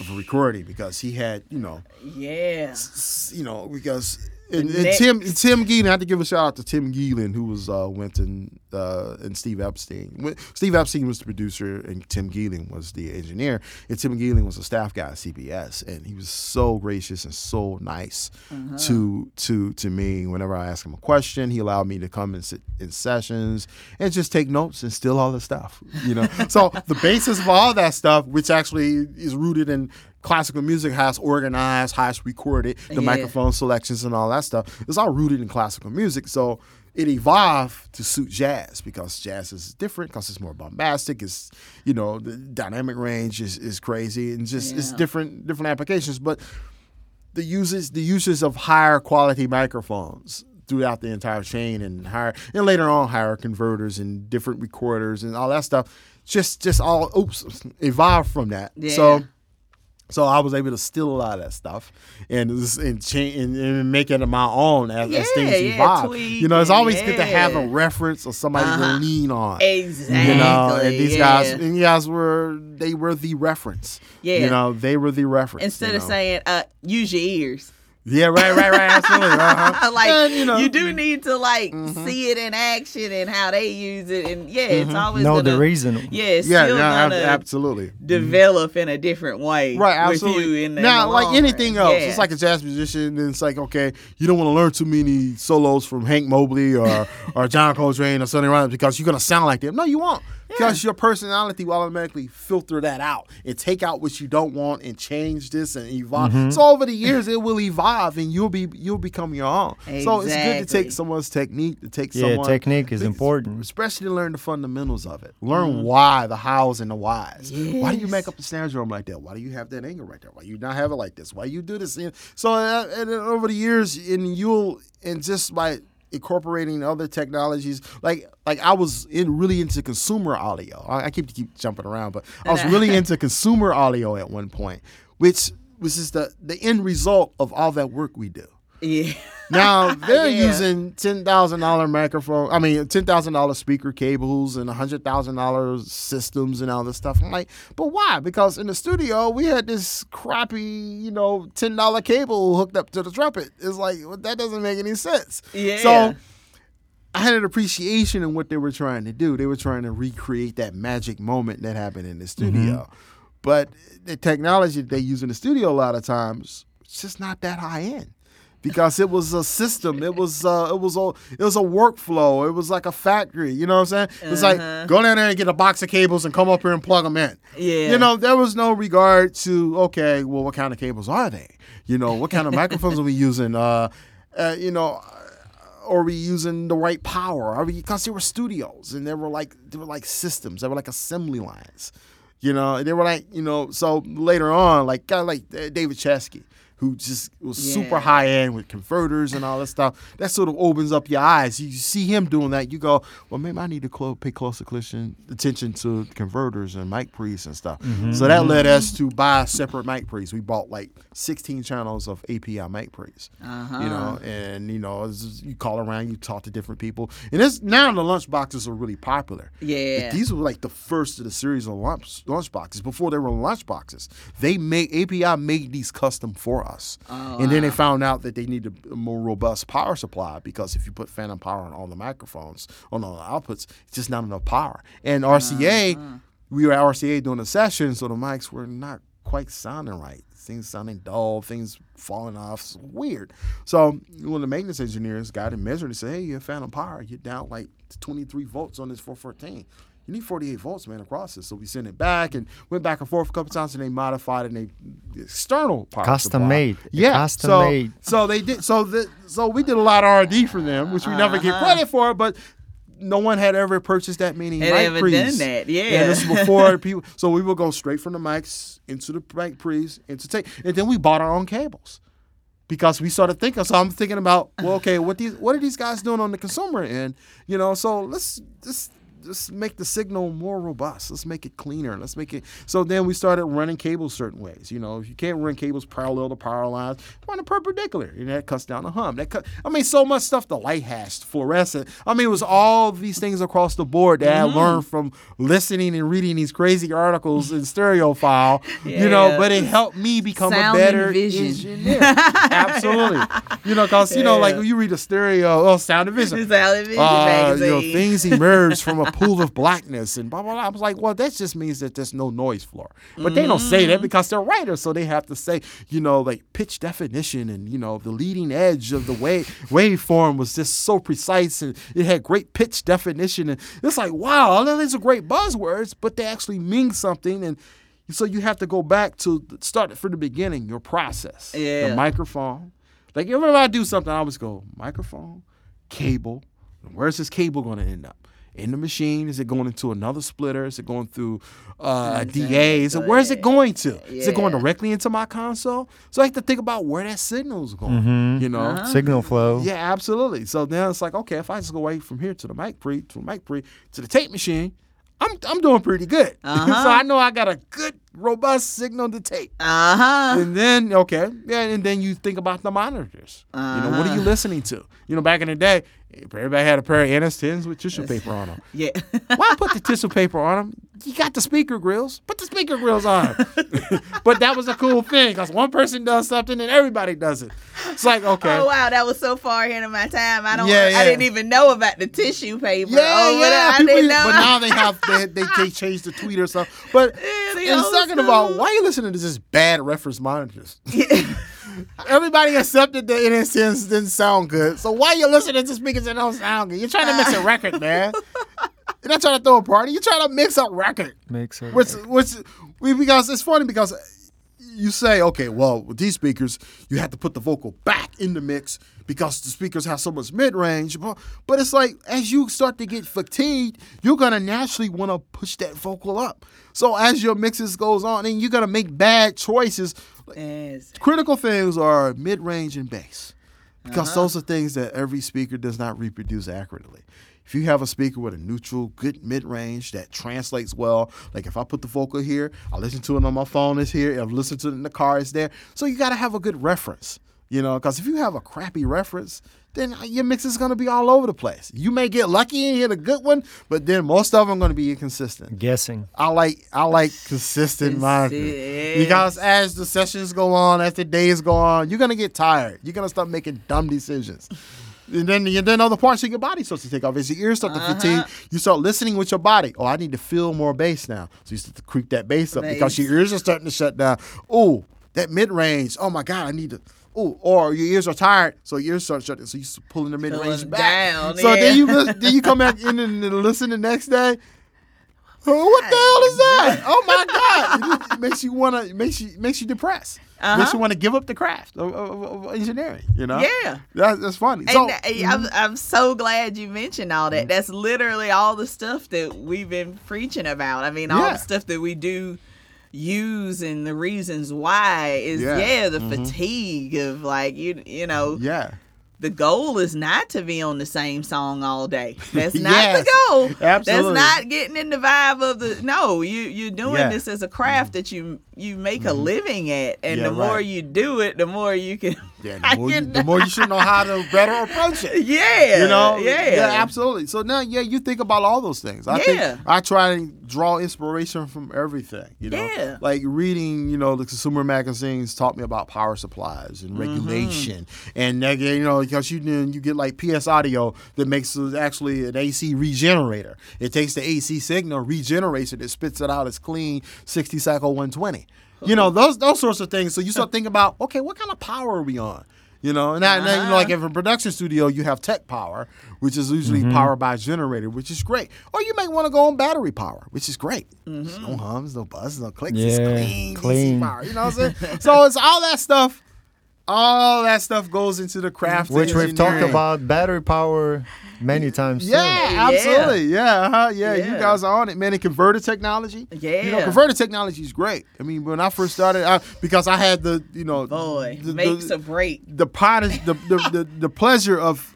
of recording because he had you know yeah, s- you know, because and, and Tim Tim Geelan, I have to give a shout out to Tim Geelan, who was uh, Wynton uh, and Steve Epstein. Steve Epstein was the producer, and Tim Geelan was the engineer. And Tim Geelan was a staff guy at CBS, and he was so gracious and so nice to to to me. Whenever I asked him a question, he allowed me to come and sit in sessions and just take notes and steal all the stuff. You know, so the basis of all that stuff, which actually is rooted in classical music, how it's organized, how it's recorded, the Yeah. microphone selections and all that stuff. It's all rooted in classical music. So it evolved to suit jazz because jazz is different because it's more bombastic. It's you know the dynamic range is, is crazy and just it's different different applications. But the uses the uses of higher quality microphones throughout the entire chain and higher and later on higher converters and different recorders and all that stuff just just all oops evolved from that. Yeah. so I was able to steal a lot of that stuff and and, change, and, and make it my own as, as things Yeah, yeah, evolve. you know, it's always good to have a reference or somebody Uh-huh. to lean on. exactly. You know, and these guys, yeah. and you guys were they were the reference. Yeah. you know, they were the reference. Instead you of saying, uh, use your ears. Yeah, right, right, right, absolutely, uh-huh. like And, you, know, you do need to like mm-hmm. see it in action and how they use it, and yeah, it's mm-hmm. always know gonna, the reason. Yeah, it's yeah, still yeah, ab- gonna absolutely. Mm-hmm. develop in a different way, Right, with absolutely. you in the, now, in the like anything run. else, Yeah. it's like a jazz musician, and it's like, okay, you don't want to learn too many solos from Hank Mobley or or John Coltrane or Sonny Rollins because you're gonna sound like them. No, you won't. Because your personality will automatically filter that out and take out what you don't want and change this and evolve. Mm-hmm. So over the years, it will evolve and you'll be you'll become your own. So it's good to take someone's technique to take Yeah, someone technique is important. especially to learn the fundamentals of it. Learn why, the hows and the whys. Why do you make up the snare drum like that? Why do you have that angle right there? Why you not have it like this? Why you do this? And So uh, and then over the years, and you'll and just by incorporating other technologies, like like I was in really into consumer audio. I, I keep keep jumping around, but I was really into consumer audio at one point, which which is the the end result of all that work we do. Yeah, Now they're Yeah. using ten thousand dollar microphone. I mean, ten thousand dollar speaker cables and hundred thousand dollars systems and all this stuff. I'm like, but why? Because in the studio we had this crappy, you know, ten dollar cable hooked up to the trumpet. It's like well, that doesn't make any sense. yeah. So I had an appreciation in what they were trying to do. They were trying to recreate that magic moment that happened in the mm-hmm. studio. But the technology that they use in the studio a lot of times, it's just not that high end. Because it was a system, it was uh, it was a it was a workflow, it was like a factory. You know what I'm saying? It's Uh-huh. like go down there and get a box of cables and come up here and plug them in. Yeah. You know, there was no regard to okay, well, what kind of cables are they? You know, what kind of microphones are we using? Uh, uh, you know, are we using the right power? Are we because there were studios and there were like they were like systems, they were like assembly lines. You know, they were like, you know, so later on, like guy like uh, David Chesky, who just was super high end with converters and all that stuff. That sort of opens up your eyes. You see him doing that, you go, well, maybe I need to clo- pay close attention attention to converters and mic pre's and stuff. So that led us to buy separate mic pre's. We bought like 16 channels of API mic pre's. Uh-huh. You know, and you know, just- you call around, you talk to different people, and it's now the lunch boxes are really popular. Yeah. These were like the first of the series of lunch lunch boxes. Before they were lunch boxes, they made API made these custom for us, Oh, and then they found out that they needed a more robust power supply because if you put phantom power on all the microphones on all the outputs, it's just not enough power. And RCA, Uh-huh. we were at RCA doing a session, so the mics were not quite sounding right. Things sounding dull, things falling off. It's weird. So one of the maintenance engineers got it measured and said, Hey, you have phantom power. You're down like 23 volts on this 414. You need 48 volts, man, across this. So we sent it back and went back and forth a couple times and they modified it and they external power Custom supply. made. Yeah. Custom so, made. So they did so the, so we did a lot of R and D for them, which we never get uh-huh. credit for, but no one had ever purchased that many Had mic ever pre's. done that, yeah. And this is before people. So we would go straight from the mics into the mic pre's into tape, and then we bought our own cables because we started thinking. So I'm thinking about, well, okay, what these what are these guys doing on the consumer end? You know, so let's just just make the signal more robust. Let's make it cleaner. Let's make it. So then we started running cables certain ways. You know, if you can't run cables parallel to power lines, run a perpendicular, and that cuts down the hum. That cut. I mean, so much stuff. The light hatched, fluorescent. I mean, it was all these things across the board that Mm-hmm. I learned from listening and reading these crazy articles in Stereophile. You know, Yeah. but it helped me become Sound a better vision. engineer. Absolutely. You know, because you know, like when you read a stereo, oh, sound and vision It's television uh, you know, things emerge from a pool of blackness and blah blah blah. I was like, well, that just means that there's no noise floor. But they don't say Mm-hmm. that because they're writers, so they have to say, you know, like pitch definition and you know the leading edge of the wave waveform was just so precise and it had great pitch definition and it's like, wow, all these are great buzzwords, but they actually mean something and. So you have to go back to start from the beginning, your process. Yeah. The microphone. Like whenever I do something, I always go microphone, cable. Where's this cable going to end up? In the machine? Is it going into another splitter? Is it going through uh, a DA? Is it where's it going to? Is it going directly into my console? So I have to think about where that signal's going. You know. Uh-huh. Signal flow. Yeah, absolutely. So then it's like, okay, if I just go right from here to the mic pre, to the mic pre, to the tape machine, I'm I'm doing pretty good. Uh-huh. so I know I got a good, robust signal to take. Uh huh. And then okay, yeah, and then you think about the monitors. You know, what are you listening to? You know, back in the day, everybody had a pair of NS10s with tissue paper on them. Yeah. Why put the tissue paper on them? You got the speaker grills. Put the speaker grills on. but that was a cool thing because one person does something and everybody does it. It's like okay. Oh wow, that was so far ahead of my time. I don't. Yeah, yeah. I didn't even know about the tissue paper. Yeah, oh, yeah. I people- didn't know. But now they have they, they, they changed the tweet or something. But Yeah, the and old talking about school. why you listening to this bad reference monitors. Everybody accepted the NS10s didn't sound good. So why are you listening to speakers that don't sound good? You're trying to mix a record, man. You're not trying to throw a party. You're trying to mix a record. Mix it. Which, which, we, because it's funny because you say, okay, well, with these speakers, you have to put the vocal back in the mix because the speakers have so much mid range. But, but it's like as you start to get fatigued, you're gonna naturally want to push that vocal up. So as your mixes goes on, and you're gonna make bad choices. Yes. Critical things are mid range and bass because uh-huh. those are things that every speaker does not reproduce accurately. If you have a speaker with a neutral, good mid range that translates well, like if I put the vocal here, I listen to it on my phone, it's here. I've listened to it in the car, it's there. So you got to have a good reference, you know, because if you have a crappy reference, then your mix is going to be all over the place. You may get lucky and hit a good one, but then most of them are going to be inconsistent. Guessing. I like I like consistent monitoring Consistent. because as the sessions go on, as the days go on, you're gonna get tired. You're gonna start making dumb decisions. And then, and then other parts of your body starts to take off. As your ears start to uh-huh. fatigue, you start listening with your body. Oh, I need to feel more bass now. So you start to creep that bass up because your ears are starting to shut down. Oh, that mid range. Oh my God, I need to. Oh, or your ears are tired, so your ears start shutting. So you pulling the mid range back. down, so yeah. then you then you come back in and listen the next day. What the hell is that? Oh my God! It makes you wanna, it makes you, makes you depressed. Uh-huh. Makes you want to give up the craft of, of, of engineering. You know? Yeah. That's, that's funny. So, And uh, I'm, I'm so glad you mentioned all Mm-hmm. that. That's literally all the stuff that we've been preaching about. I mean, all Yeah. the stuff that we do use and the reasons why is Yeah. yeah, the fatigue of like you you know yeah. The goal is not to be on the same song all day. That's not Yes, the goal. absolutely. That's not getting in the vibe of the no. You you're doing Yeah. This as a craft that you you make a mm-hmm. living at, and Yeah, the more right. you do it, the more you can. Yeah, the more, you, the more you should know how to better approach it. yeah, You know, yeah, yeah, absolutely. So now, yeah, you think about all those things. I Yeah. think I try and draw inspiration from everything. You know, Yeah. like reading, you know, the consumer magazines taught me about power supplies and mm-hmm. regulation, and that, you know, because you then you get like PS Audio that makes actually an AC regenerator. It takes the AC signal, regenerates it, it spits it out as clean sixty cycle one twenty. You know those those sorts of things. So you start thinking about, okay, what kind of power are we on? You know, and that, and then, you know, uh-huh. like if a production studio, you have tech power, which is usually mm-hmm. powered by a generator, which is great. Or you may want to go on battery power, which is great. There's no hums, no buzzes, no clicks. It's clean, clean. power. You know what I'm saying? so it's all that stuff. All that stuff goes into the craft. Which we've talked about battery power many times. Yeah, Yeah. absolutely. Yeah, uh-huh, yeah, You guys are on it, man. And converter technology. You know, Yeah. converter technology is great. I mean, when I first started, I, because I had the, you know, Boy, the, makes the, a break. the, pride- the, the, the, the pleasure of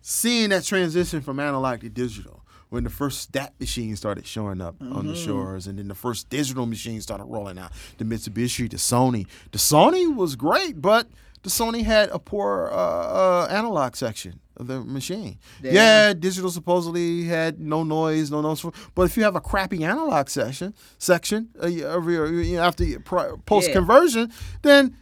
seeing that transition from analog to digital. When the first stat machines started showing up on the shores, and then the first digital machines started rolling out, the Mitsubishi, the Sony. The Sony was great, but the Sony had a poor uh, uh, analog section of the machine. Yeah. Yeah. digital supposedly had no noise, no noise. But if you have a crappy analog section section uh, you know, after post conversion, then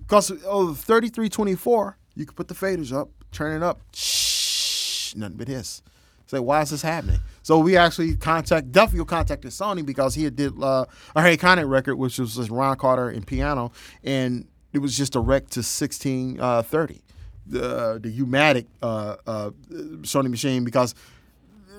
because oh, 3324, you can put the faders up, turn it up, shh, nothing but hiss. Say, why is this happening? So we actually contact, definitely contacted Sony because he had did uh, a Harry Connick record, which was just Ron Carter and piano, and it was just a rec to 1630, the the U-matic uh, uh, Sony machine because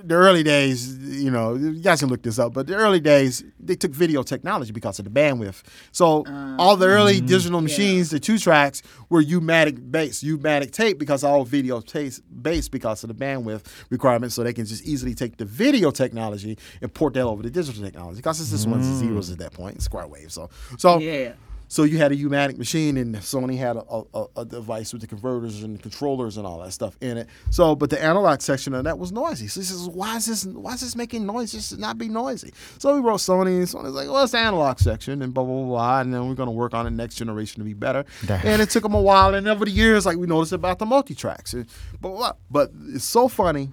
the early days, you know, you guys can look this up, but the early days, they took video technology because of the bandwidth. So all the early digital machines, the two tracks, were U-matic based, U-matic tape because all video tape based because of the bandwidth requirements. So they can just easily take the video technology and port that over to digital technology because it's just ones and zeros at that point, square wave. So, so Yeah. So you had a U-matic machine, and Sony had a, a, a device with the converters and the controllers and all that stuff in it. So, but the analog section of that was noisy. So he says, "Why is this? Why is this making noise? This should not be noisy." So we wrote Sony, and Sony's like, "Well, it's the analog section, and blah blah blah, blah and then we're going to work on the next generation to be better." Damn. And it took them a while, and over the years, like we noticed about the multi tracks, and blah, blah blah. But it's so funny.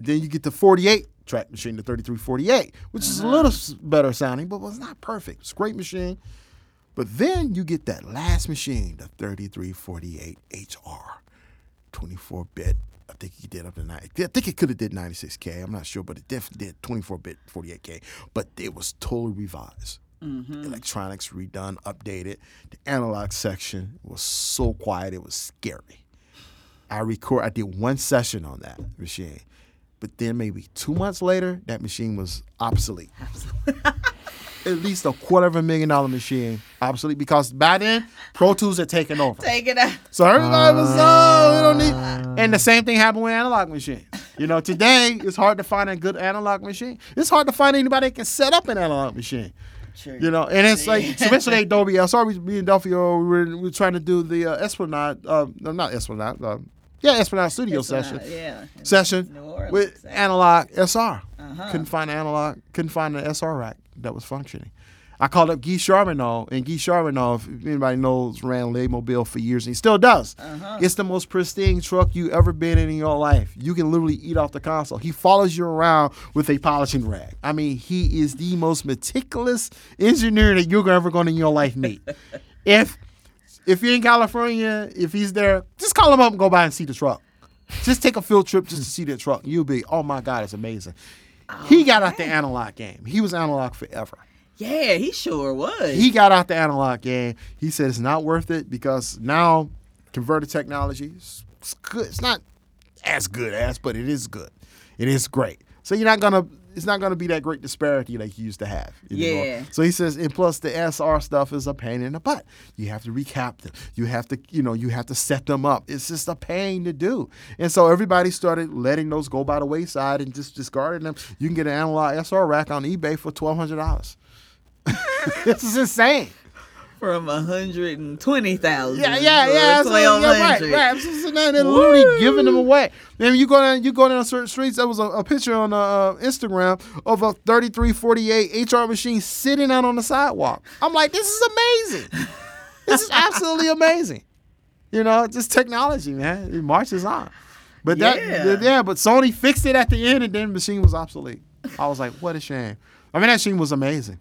Then you get the 48 track machine, the 3348, which is a uh-huh. little better sounding, but was not perfect. It's a great machine. But then you get that last machine, the 3348 HR, 24 bit. I think he did up to 90. I think it could have did 96K. I'm not sure, but it definitely did 24 bit 48K. But it was totally revised. Mm-hmm. Electronics redone, updated. The analog section was so quiet, it was scary. I record. I did one session on that machine, but then maybe two months later, that machine was obsolete. At least a quarter of a million dollar machine obsolete because by then Pro Tools had taken over. Take it out. So everybody was oh, we don't need. And the same thing happened with analog machines. You know, today it's hard to find a good analog machine. It's hard to find anybody that can set up an analog machine. True. You know, and it's like especially Dolby SR. We, me and Delfeayo, we were, we were trying to do the uh, Esplanade, uh, no, not Esplanade, uh, yeah, Esplanade Studio It's not- session Yeah. session Orleans, with exactly. analog SR. Uh-huh. Couldn't find analog, couldn't find an SR rack that was functioning. I called up Guy Charbonneau, and Guy Charbonneau, if anybody knows, ran Mobile for years, and he still does. Uh-huh. It's the most pristine truck you ever been in in your life. You can literally eat off the console. He follows you around with a polishing rag. I mean, he is the most meticulous engineer that you're ever going to in your life meet. if if you're in California, if he's there, just call him up and go by and see the truck. Just take a field trip just to see the truck. You'll be, oh my God, it's amazing. He got out the analog game. He was analog forever. Yeah, he sure was. He got out the analog game. He said it's not worth it because now converter technology is it's good. It's not as good as, but it is good. It is great. So you're not gonna it's not going to be that great disparity like you used to have. anymore. Yeah. So he says, and plus the SR stuff is a pain in the butt. You have to recap them. You have to, you know, you have to set them up. It's just a pain to do. And so everybody started letting those go by the wayside and just discarding them. You can get an analog SR rack on eBay for twelve hundred dollars. this is insane. From a hundred and twenty thousand. Yeah, yeah, yeah. So, yeah, right, right. Just sitting there, they're literally giving them away. Man, you go down, you go down certain streets. There was a, a picture on uh, Instagram of a 3348 HR machine sitting out on the sidewalk. I'm like, this is amazing. this is absolutely amazing. You know, just technology, man. It marches on. But that, Yeah. yeah, but Sony fixed it at the end, and then the machine was obsolete. I was like, what a shame. I mean, that machine was amazing.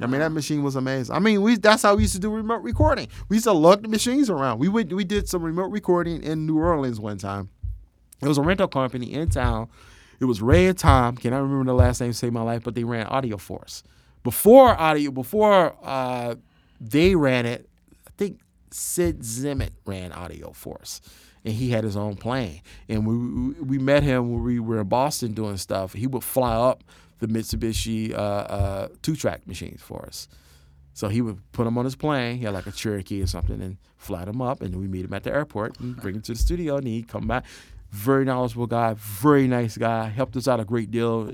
I mean, that machine was amazing. I mean, we that's how we used to do remote recording. We used to lug the machines around. We went, we did some remote recording in New Orleans one time. It was a rental company in town. It was Ray and Tom. Can I remember the last name? Save my life, but they ran Audio Force. Before audio, before uh, they ran it, I think Sid Zimmett ran Audio Force, and he had his own plane. And we- we met him when we were in Boston doing stuff. He would fly up the Mitsubishi uh, uh, two track machines for us. So he would put them on his plane. He had like a Cherokee or something, and fly them up, and we meet him at the airport and bring him to the studio, and he'd come back. Very knowledgeable guy, very nice guy. Helped us out a great deal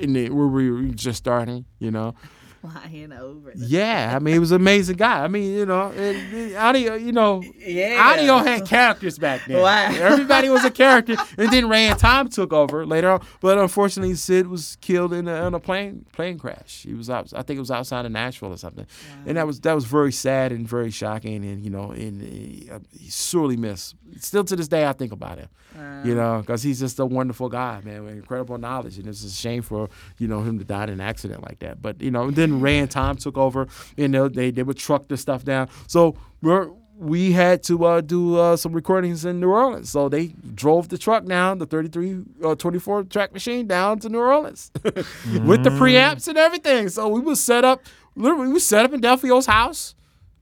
in the, where we were just starting, you know. Flying over. Yeah, I mean, he was an amazing guy. I mean, you know, and audio, you know, Yeah. audio had characters back then. Wow. Everybody was a character, and then Ray and Tom took over later on. But unfortunately, Sid was killed in a, in a plane plane crash. He was out. I think it was outside of Nashville or something, and that was that was very sad and very shocking. And you know, and uh, he's sorely missed. Still to this day, I think about him. You know, because he's just a wonderful guy, man, with incredible knowledge, and it's a shame for you know him to die in an accident like that. But you know, then Ray and Tom took over, and they they, would truck the stuff down. So we're we had to uh, do uh, some recordings in New Orleans. So they drove the truck down, the 33, uh, 24 track machine down to New Orleans with the preamps and everything. So we was set up, literally, we set up in Delfeayo's house,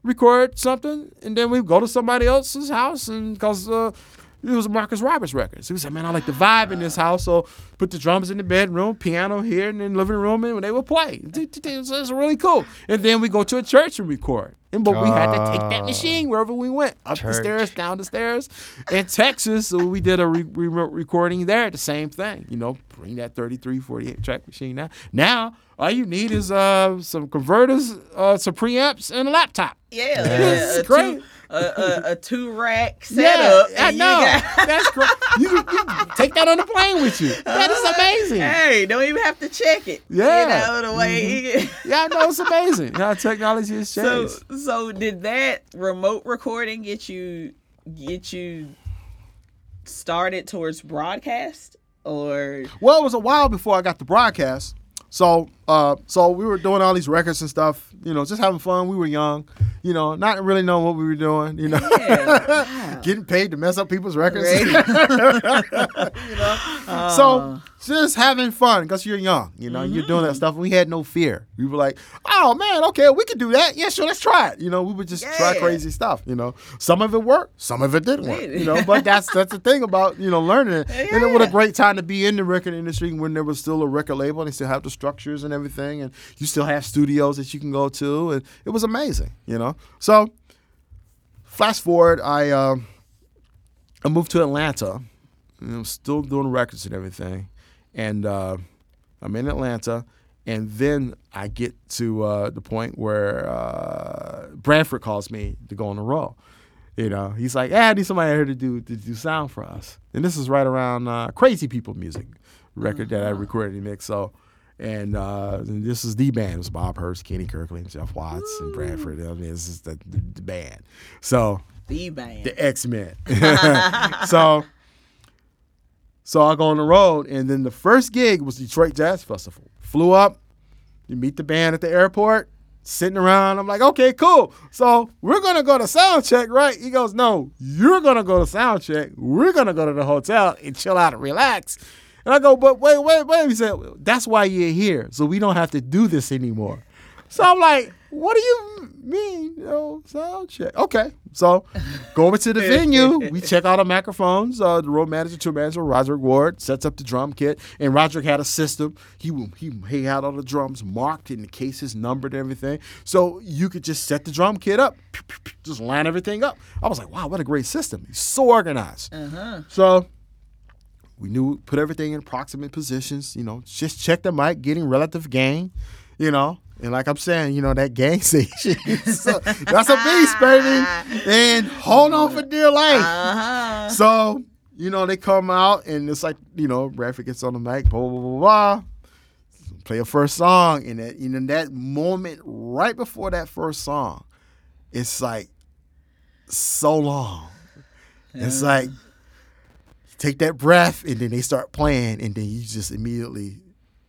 record something, and then we go to somebody else's house and because uh, it was Marcus Roberts records. He was like, man, I like the vibe in this house. So put the drums in the bedroom, piano here, and then living room, and they would play. It was, really cool. And then we go to a church and record. And but we had to take that machine wherever we went, up the stairs, down the stairs. In Texas, so we did a re- remote recording there. The same thing, you know, bring that 33, 48 track machine now. Now all you need is uh, some converters, uh, some preamps, and a laptop. Yeah, It's a, a great. Two, a, a, a two rack setup. Yeah, setup. I and you know. got- That's great. You, you take that on the plane with you. That is amazing. Hey, don't even have to check it. Yeah. You know, the way. Yeah, I know it's amazing how technology has so, changed. so did that remote recording get you get you started towards broadcast or Well, it was a while before I got the broadcast. So, uh, so we were doing all these records and stuff, you know, just having fun. We were young, you know, not really knowing what we were doing, you know, Yeah. getting paid to mess up people's records. Right. So oh. just having fun because you're young, you know, you're doing that mm-hmm. stuff. We had no fear. We were like, oh man, okay, we can do that. Yeah, sure, let's try it. You know, we would just try crazy stuff. You know, some of it worked, some of it didn't work. You know, but that's that's the thing about you know learning it. And it was a great time to be in the record industry when there was still a record label and they still have the structures and everything, and you still have studios that you can go to, and it was amazing. You know, so fast forward, I. um I moved to Atlanta. And I'm still doing records and everything, and uh, I'm in Atlanta. And then I get to uh, the point where uh, Branford calls me to go on the road. You know, he's like, "Yeah, I need somebody here to do to do sound for us." And this is right around uh, Crazy People music record that I recorded and mixed. So, and, uh, and this is the band. It was Bob Hurst, Kenny Kirkland, Jeff Watts, and Branford. I mean, this is the, the, the band. So the band? the X Men. so, so I go on the road, and then the first gig was Detroit Jazz Festival. Flew up, you meet the band at the airport, sitting around. I'm like, okay, cool. So we're gonna go to sound check, right? He goes, no, you're gonna go to sound check. We're gonna go to the hotel and chill out and relax. And I go, but wait, wait, wait. He said, that's why you're here, so we don't have to do this anymore. So I'm like, what do you mean? You know, sound check. Okay. So go over to the venue. We check out the microphones. Uh, the road manager, tour manager, Roderick Ward, sets up the drum kit. And Roderick had a system. He he he had all the drums marked in the cases, numbered, and everything. So you could just set the drum kit up, just line everything up. I was like, wow, what a great system. He's so organized. Uh-huh. So we knew put everything in approximate positions. You know, just check the mic, getting relative gain. You know, and like I'm saying, you know that gang station, so, that's a beast, baby. And hold on for dear life. Uh-huh. So you know they come out and it's like you know Branford gets on the mic, blah blah blah blah. Play a first song, and that you know that moment right before that first song, it's like so long. It's like take that breath, and then they start playing, and then you just immediately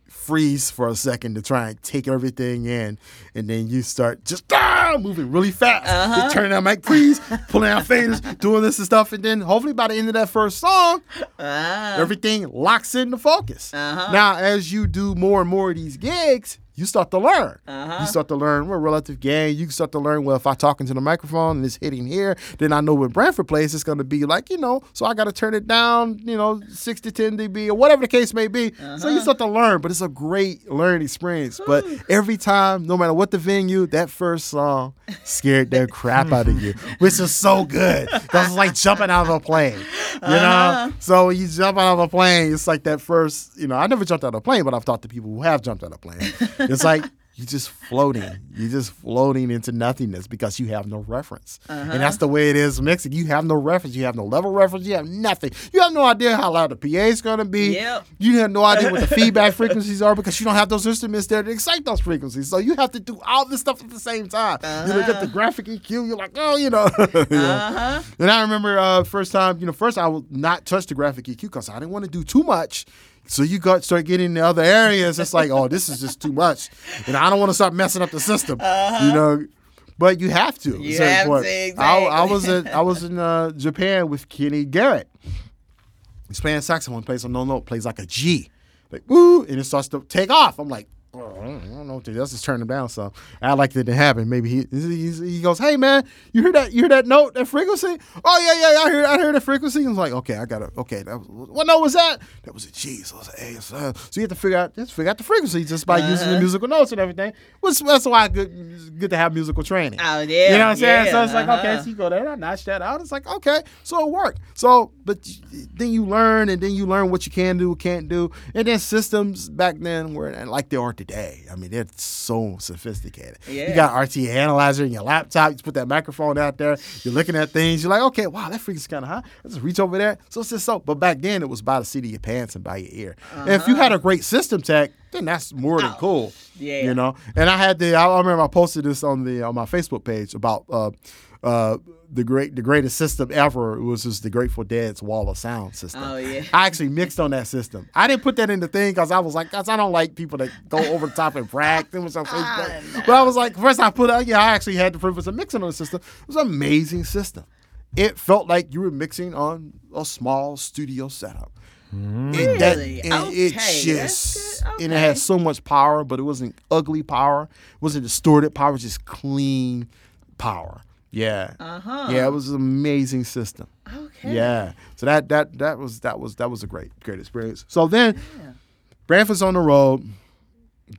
freeze for a second to try and take everything in, and then you start just ah, moving really fast. Uh-huh. Turning that mic, freeze, pulling out faders, doing this and stuff, and then hopefully by the end of that first song, Uh, everything locks into focus. Uh-huh. Now, as you do more and more of these gigs, you start to learn. Uh-huh. You start to learn well relative gain. You start to learn well if I talk into the microphone and it's hitting here, then I know when Branford plays it's going to be like you know. So I got to turn it down, you know, six to ten dB or whatever the case may be. So Uh-huh. you start to learn, but it's a great learning experience. But every time, no matter what the venue, that first song scared the crap out of you, which is so good. That's like jumping out of a plane, you Uh-huh. know. So when you jump out of a plane, it's like that first. You know, I never jumped out of a plane, but I've talked to people who have jumped out of a plane. It's like you're just floating. You're just floating into nothingness because you have no reference. Uh-huh. And that's the way it is mixing. You have no reference. You have no level reference. You have nothing. You have no idea how loud the PA is going to be. Yep. You have no idea what the feedback frequencies are because you don't have those instruments there to excite those frequencies. So you have to do all this stuff at the same time. You look at the graphic EQ. You're like, oh, you know. You uh-huh. And I remember uh, first time, you know, first I would not touch the graphic EQ because I didn't want to do too much. So you got start getting in the other areas. It's like, oh, this is just too much, and I don't want to start messing up the system. You know, but you have to. Uh-huh. You have point. to, I, I was in I was in uh, Japan with Kenny Garrett. He's playing saxophone, plays a no note, plays like a G, like woo, and it starts to take off. I'm like. I don't know what to do. Let's just turn him down. So I like that to happen. Maybe he he he goes, "Hey man, you hear that? You hear that note, that frequency? Oh yeah, yeah, I hear I hear the frequency." I was like, "Okay, I got it. Okay, that was, what note was that? That was a G. So I was like, hey, it's, so you have to figure out just figure out the frequency just by using the Uh-huh. musical notes and everything. Which that's why it's good good to have musical training. Oh, yeah. You know what I'm saying? yeah, so it's like, okay, uh-huh. so you go there, I notch that out. It's like, okay, so it worked. So, but then you learn, and then you learn what you can do, can't do, and then systems back then were like they are today. I mean, they're so sophisticated. You got RT analyzer in your laptop. You put that microphone out there. You're looking at things. You're like, okay, wow, that frequency's kind of high. Let's just reach over there. So it's just so. But back then, it was by the seat of your pants and by your ear. And if you had a great system tech, then that's more than Oh, cool. yeah. You know. And I had the. I I remember I posted this on the on my Facebook page about uh, uh, the great the greatest system ever. Was just the Grateful Dead's Wall of Sound system. Oh, yeah. I actually mixed on that system. I didn't put that in the thing because I was like, cause I don't like people that go over the top and brag. It was on Facebook. But I was like, first I put, uh, yeah, I actually had the privilege of mixing on the system. It was an amazing system. It felt like you were mixing on a small studio setup. It, that, Really? and Okay, it just good. and it had so much power, but it wasn't ugly power. It wasn't distorted power. It was just clean power. Yeah. Uh-huh. Yeah, it was an amazing system. Okay. Yeah. So that that that was that was that was a great great experience. So then Branford's on the road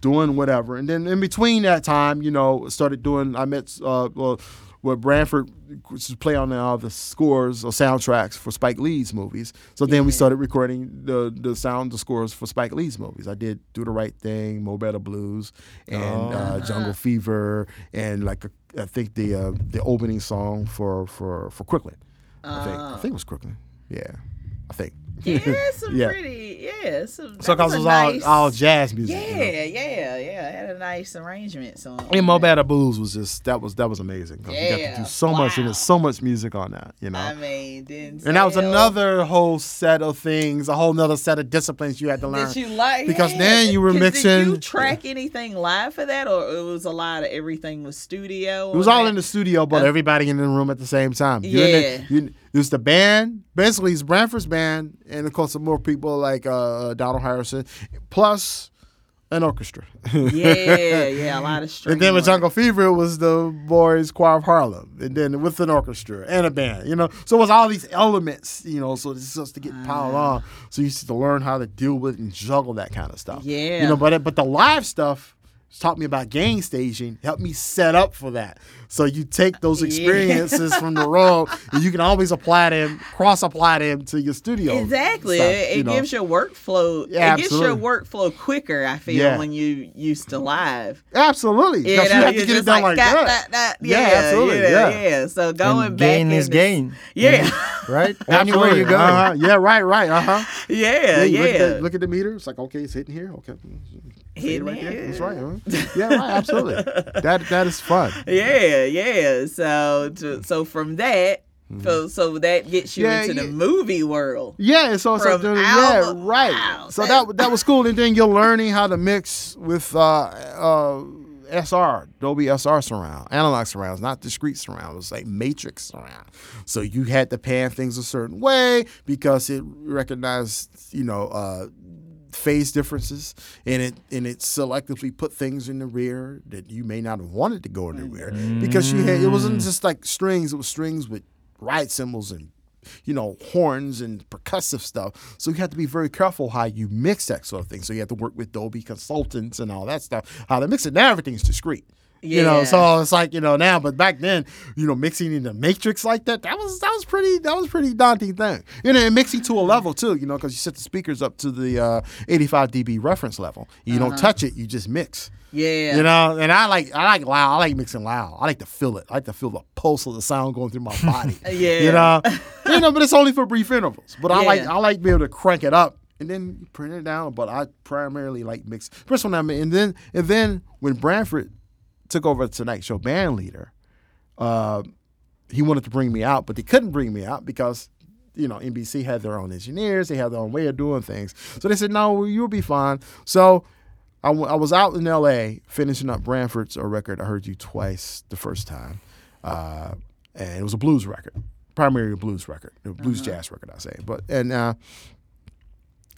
doing whatever, and then in between that time, you know, started doing. I met uh, well, where Branford to play on uh, the scores or soundtracks for Spike Lee's movies. So then we started recording the the sound the scores for Spike Lee's movies. I did Do the Right Thing, Mo Better Blues, and uh, Jungle Fever, and like a, I think the uh, the opening song for for for Crooklyn. I think I think it was Crooklyn. Yeah, I think. Yeah, some Yeah. pretty, yeah. Some, So because it was all nice- all jazz music. you know? Yeah, yeah, yeah. It had a nice arrangement. So And Mo Better Blues was just that was that was amazing. 'cause we got to Yeah, do so much and there's so much music on that, you know. I mean, and that was another whole set of things, a whole nother set of disciplines you had to learn. That you like Because yeah. then you were 'Cause Did you mixing- track anything live for that, or it was a lot of everything was studio? It was all in the studio, but everybody in the room at the same time. You're Yeah. the- you- it was the band, basically it's Branford's band, and of course some more people like uh, Donald Harrison, plus an orchestra. yeah, yeah, a lot of string And then with. Jungle Fever, it was the Boys Choir of Harlem, and then with an orchestra and a band, you know. So it was all these elements, you know. So it's just to get piled Ah. on. So you used to learn how to deal with and juggle that kind of stuff. Yeah. You know, but but the live stuff taught me about gain staging, helped me set up for that. So you take those Yeah. experiences from the road, and you can always apply them, cross apply them to your studio. Exactly. stuff, it you it know. gives your workflow Yeah, it gets your workflow quicker, I feel, Yeah. when you used to live. Absolutely. 'cause You you know, have to get it done like, like that. that, that. Yeah, Yeah, absolutely, Yeah, yeah. yeah. So going and back gain is gain. Yeah. Right? Anywhere you go. Uh-huh. Yeah, right, right. Uh huh. Yeah, you yeah. Look, at the, look at the meter. It's like, okay, it's hitting here. Okay. Hitting right there. That's right. Huh? Yeah, right. Absolutely. that that is fun. Yeah, yeah. So to, so from that, so so that gets you Mm-hmm. Yeah, into the movie world. Yeah, so so then- yeah, right. so that- that that was cool, and then you're learning how to mix with uh, uh, SR, Dolby SR surround, analog surrounds, not discrete surround. It was like matrix surround. So you had to pan things a certain way because it recognized, you know, uh, phase differences, and it and it selectively put things in the rear that you may not have wanted to go in the mm. rear because you had it wasn't just like strings; it was strings with ride cymbals and you know, horns and percussive stuff. So you have to be very careful how you mix that sort of thing. So you have to work with Dolby consultants and all that stuff, how to mix it. Now everything's discreet. You know, so it's like, you know, now, but back then, you know, mixing in the matrix like that, that was that was pretty that was pretty daunting thing. You know, and mixing to a level too, you know, because you set the speakers up to the uh, 85 dB reference level. You don't touch it, you just mix. Yeah. You know, and I like I like loud. I like mixing loud. I like to feel it. I like to feel the pulse of the sound going through my body. Yeah. You know, you know, but it's only for brief intervals. But I like I like being able to crank it up and then print it down. But I primarily like mix. First one I mean, and then and then when Branford took over the Tonight Show band leader, uh, he wanted to bring me out, but they couldn't bring me out because. You know, NBC had their own engineers. They had their own way of doing things. So they said, "No, you'll be fine." So I, w- I was out in L.A. finishing up Branford's record. I heard you twice the first time, uh, and it was a blues record, primarily a blues record, a blues jazz record, I say. But and uh,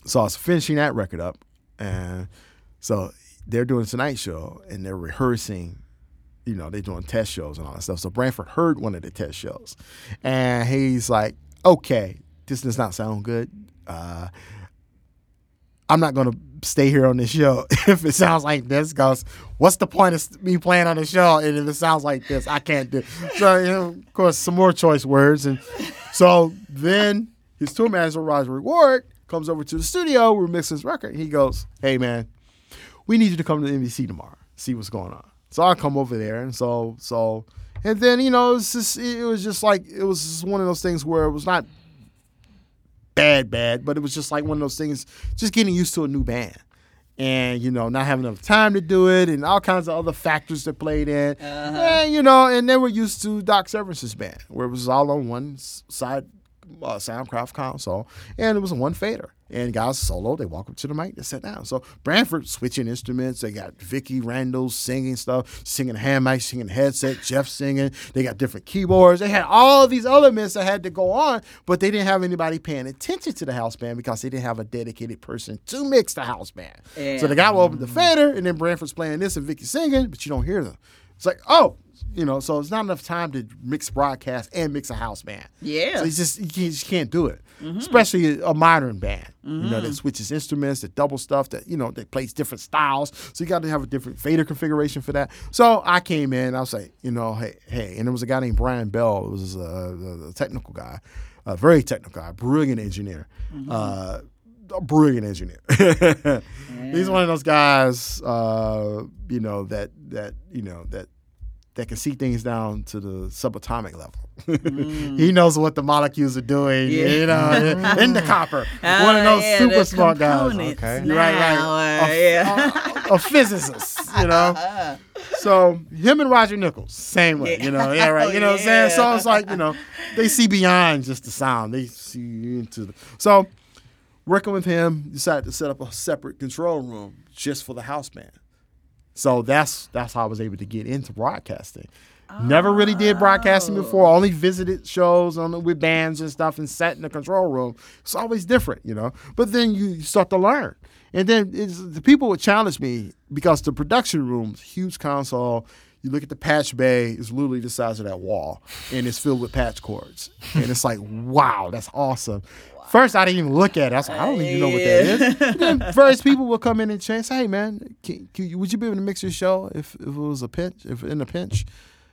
so I was finishing that record up, and so they're doing Tonight Show, and they're rehearsing. You know, they're doing test shows and all that stuff. So Branford heard one of the test shows, and he's like, "Okay, this does not sound good." Uh, I'm not going to stay here on this show if it sounds like this because what's the point of me playing on the show and if it sounds like this I can't do it. so you know, of course some more choice words and so then his tour manager Roger Ward comes over to the studio we're mixing his record he goes hey man we need you to come to NBC tomorrow see what's going on so I come over there and so so and then you know it was just it was just like it was just one of those things where it was not bad, bad, but it was just like one of those things, just getting used to a new band. And, you know, not having enough time to do it and all kinds of other factors that played in. And, you know, and then we're used to Doc Severinsen's band, where it was all on one side uh, Soundcraft console, and it was a one fader. And guys solo, they walk up to the mic, they sit down. So Branford switching instruments. They got Vicki Randle singing stuff, singing hand mic, singing headset, Jeff singing. They got different keyboards. They had all these elements that had to go on, but they didn't have anybody paying attention to the house band because they didn't have a dedicated person to mix the house band. So the guy will open the fader, and then Branford's playing this and Vicki singing, but you don't hear them. It's like, oh, you know, so it's not enough time to mix broadcast and mix a house band. Yeah. So just you just can't do it, especially a modern band. You know that switches instruments, that double stuff, that you know that plays different styles. So you got to have a different fader configuration for that. So I came in, I was like, you know, hey, hey, and there was a guy named Brian Bell. It was a, the, the technical guy, a very technical guy, brilliant engineer. Uh, a brilliant engineer. He's one of those guys, uh, you know, that that you know that that can see things down to the subatomic level. he knows what the molecules are doing, Yeah. you know, in the copper. Oh, one of those yeah, super smart guys. Okay. You're right, right. now, A- uh, yeah. a, a physicist, you know. So him and Roger Nichols, same way, you know. Yeah, right. You know what I'm saying? So it's like, you know, they see beyond just the sound. They see into the so working with him, decided to set up a separate control room just for the house band. So that's that's how I was able to get into broadcasting. Never really did broadcasting oh. before. Only visited shows on the, with bands and stuff and sat in the control room. It's always different, you know. But then you start to learn. And then it's, the people would challenge me because the production room's huge console. You look at the patch bay; it's literally the size of that wall, and it's filled with patch cords. and it's like, wow, that's awesome. First, I didn't even look at it. I was like, I don't even know what that is. And then various people will come in and say, "Hey, man, can, can you, would you be able to mix your show if, if it was a pinch, if in a pinch?"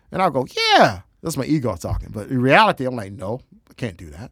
And I'll go, "Yeah." That's my ego talking. But in reality, I'm like, "No, I can't do that."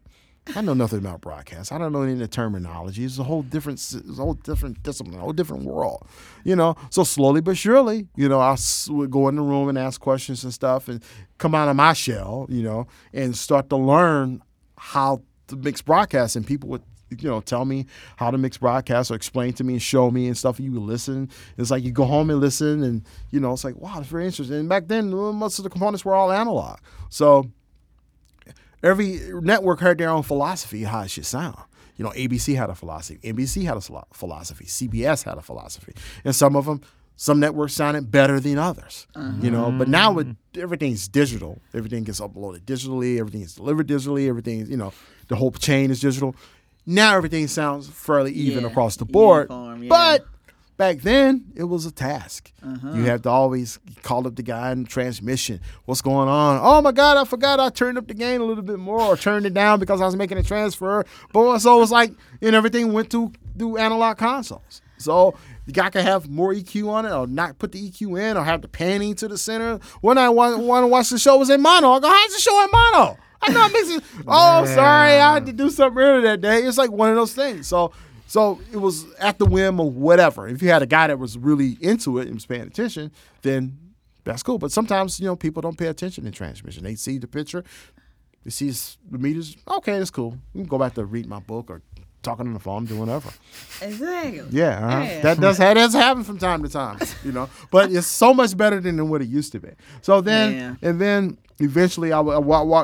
I know nothing about broadcast. I don't know any of the terminology. It's a whole different, it's a whole different discipline, a whole different world, you know. So slowly but surely, you know, I would go in the room and ask questions and stuff, and come out of my shell, you know, and start to learn how mix broadcast. And people would, you know, tell me how to mix broadcast or explain to me and show me and stuff. And you listen. It's like you go home and listen, and you know, it's like wow, it's very interesting. And back then, uh, most of the components were all analog, so every network had their own philosophy how it should sound. You know, ABC had a philosophy, NBC had a philosophy, CBS had a philosophy, and some of them, some networks sounded better than others. You know, but now with everything's digital, everything gets uploaded digitally, everything is delivered digitally, everything you know, the whole chain is digital. Now everything sounds fairly even Yeah, across the board, uniform, yeah. but back then it was a task. Uh-huh. You have to always call up the guy in transmission. What's going on? Oh my God, I forgot I turned up the gain a little bit more or turned it down because I was making a transfer. But so it was like, and everything went to do analog consoles. So the guy could have more EQ on it or not put the EQ in or have the panning to the center. When I want, want to watch the show was in mono, I go, how's the show in mono? I'm not mixing. Oh, sorry, I had to do something earlier that day. It's like one of those things. So so it was at the whim of whatever. If you had a guy that was really into it and was paying attention, then that's cool. But sometimes, you know, people don't pay attention in transmission. They see the picture, they see the meters. Okay, that's cool. We can go back to read my book or talking on the phone, doing whatever. Exactly. Yeah, uh-huh. Yeah. that does that does happen from time to time, you know. But it's so much better than what it used to be. So then, Yeah. and then eventually, I, I,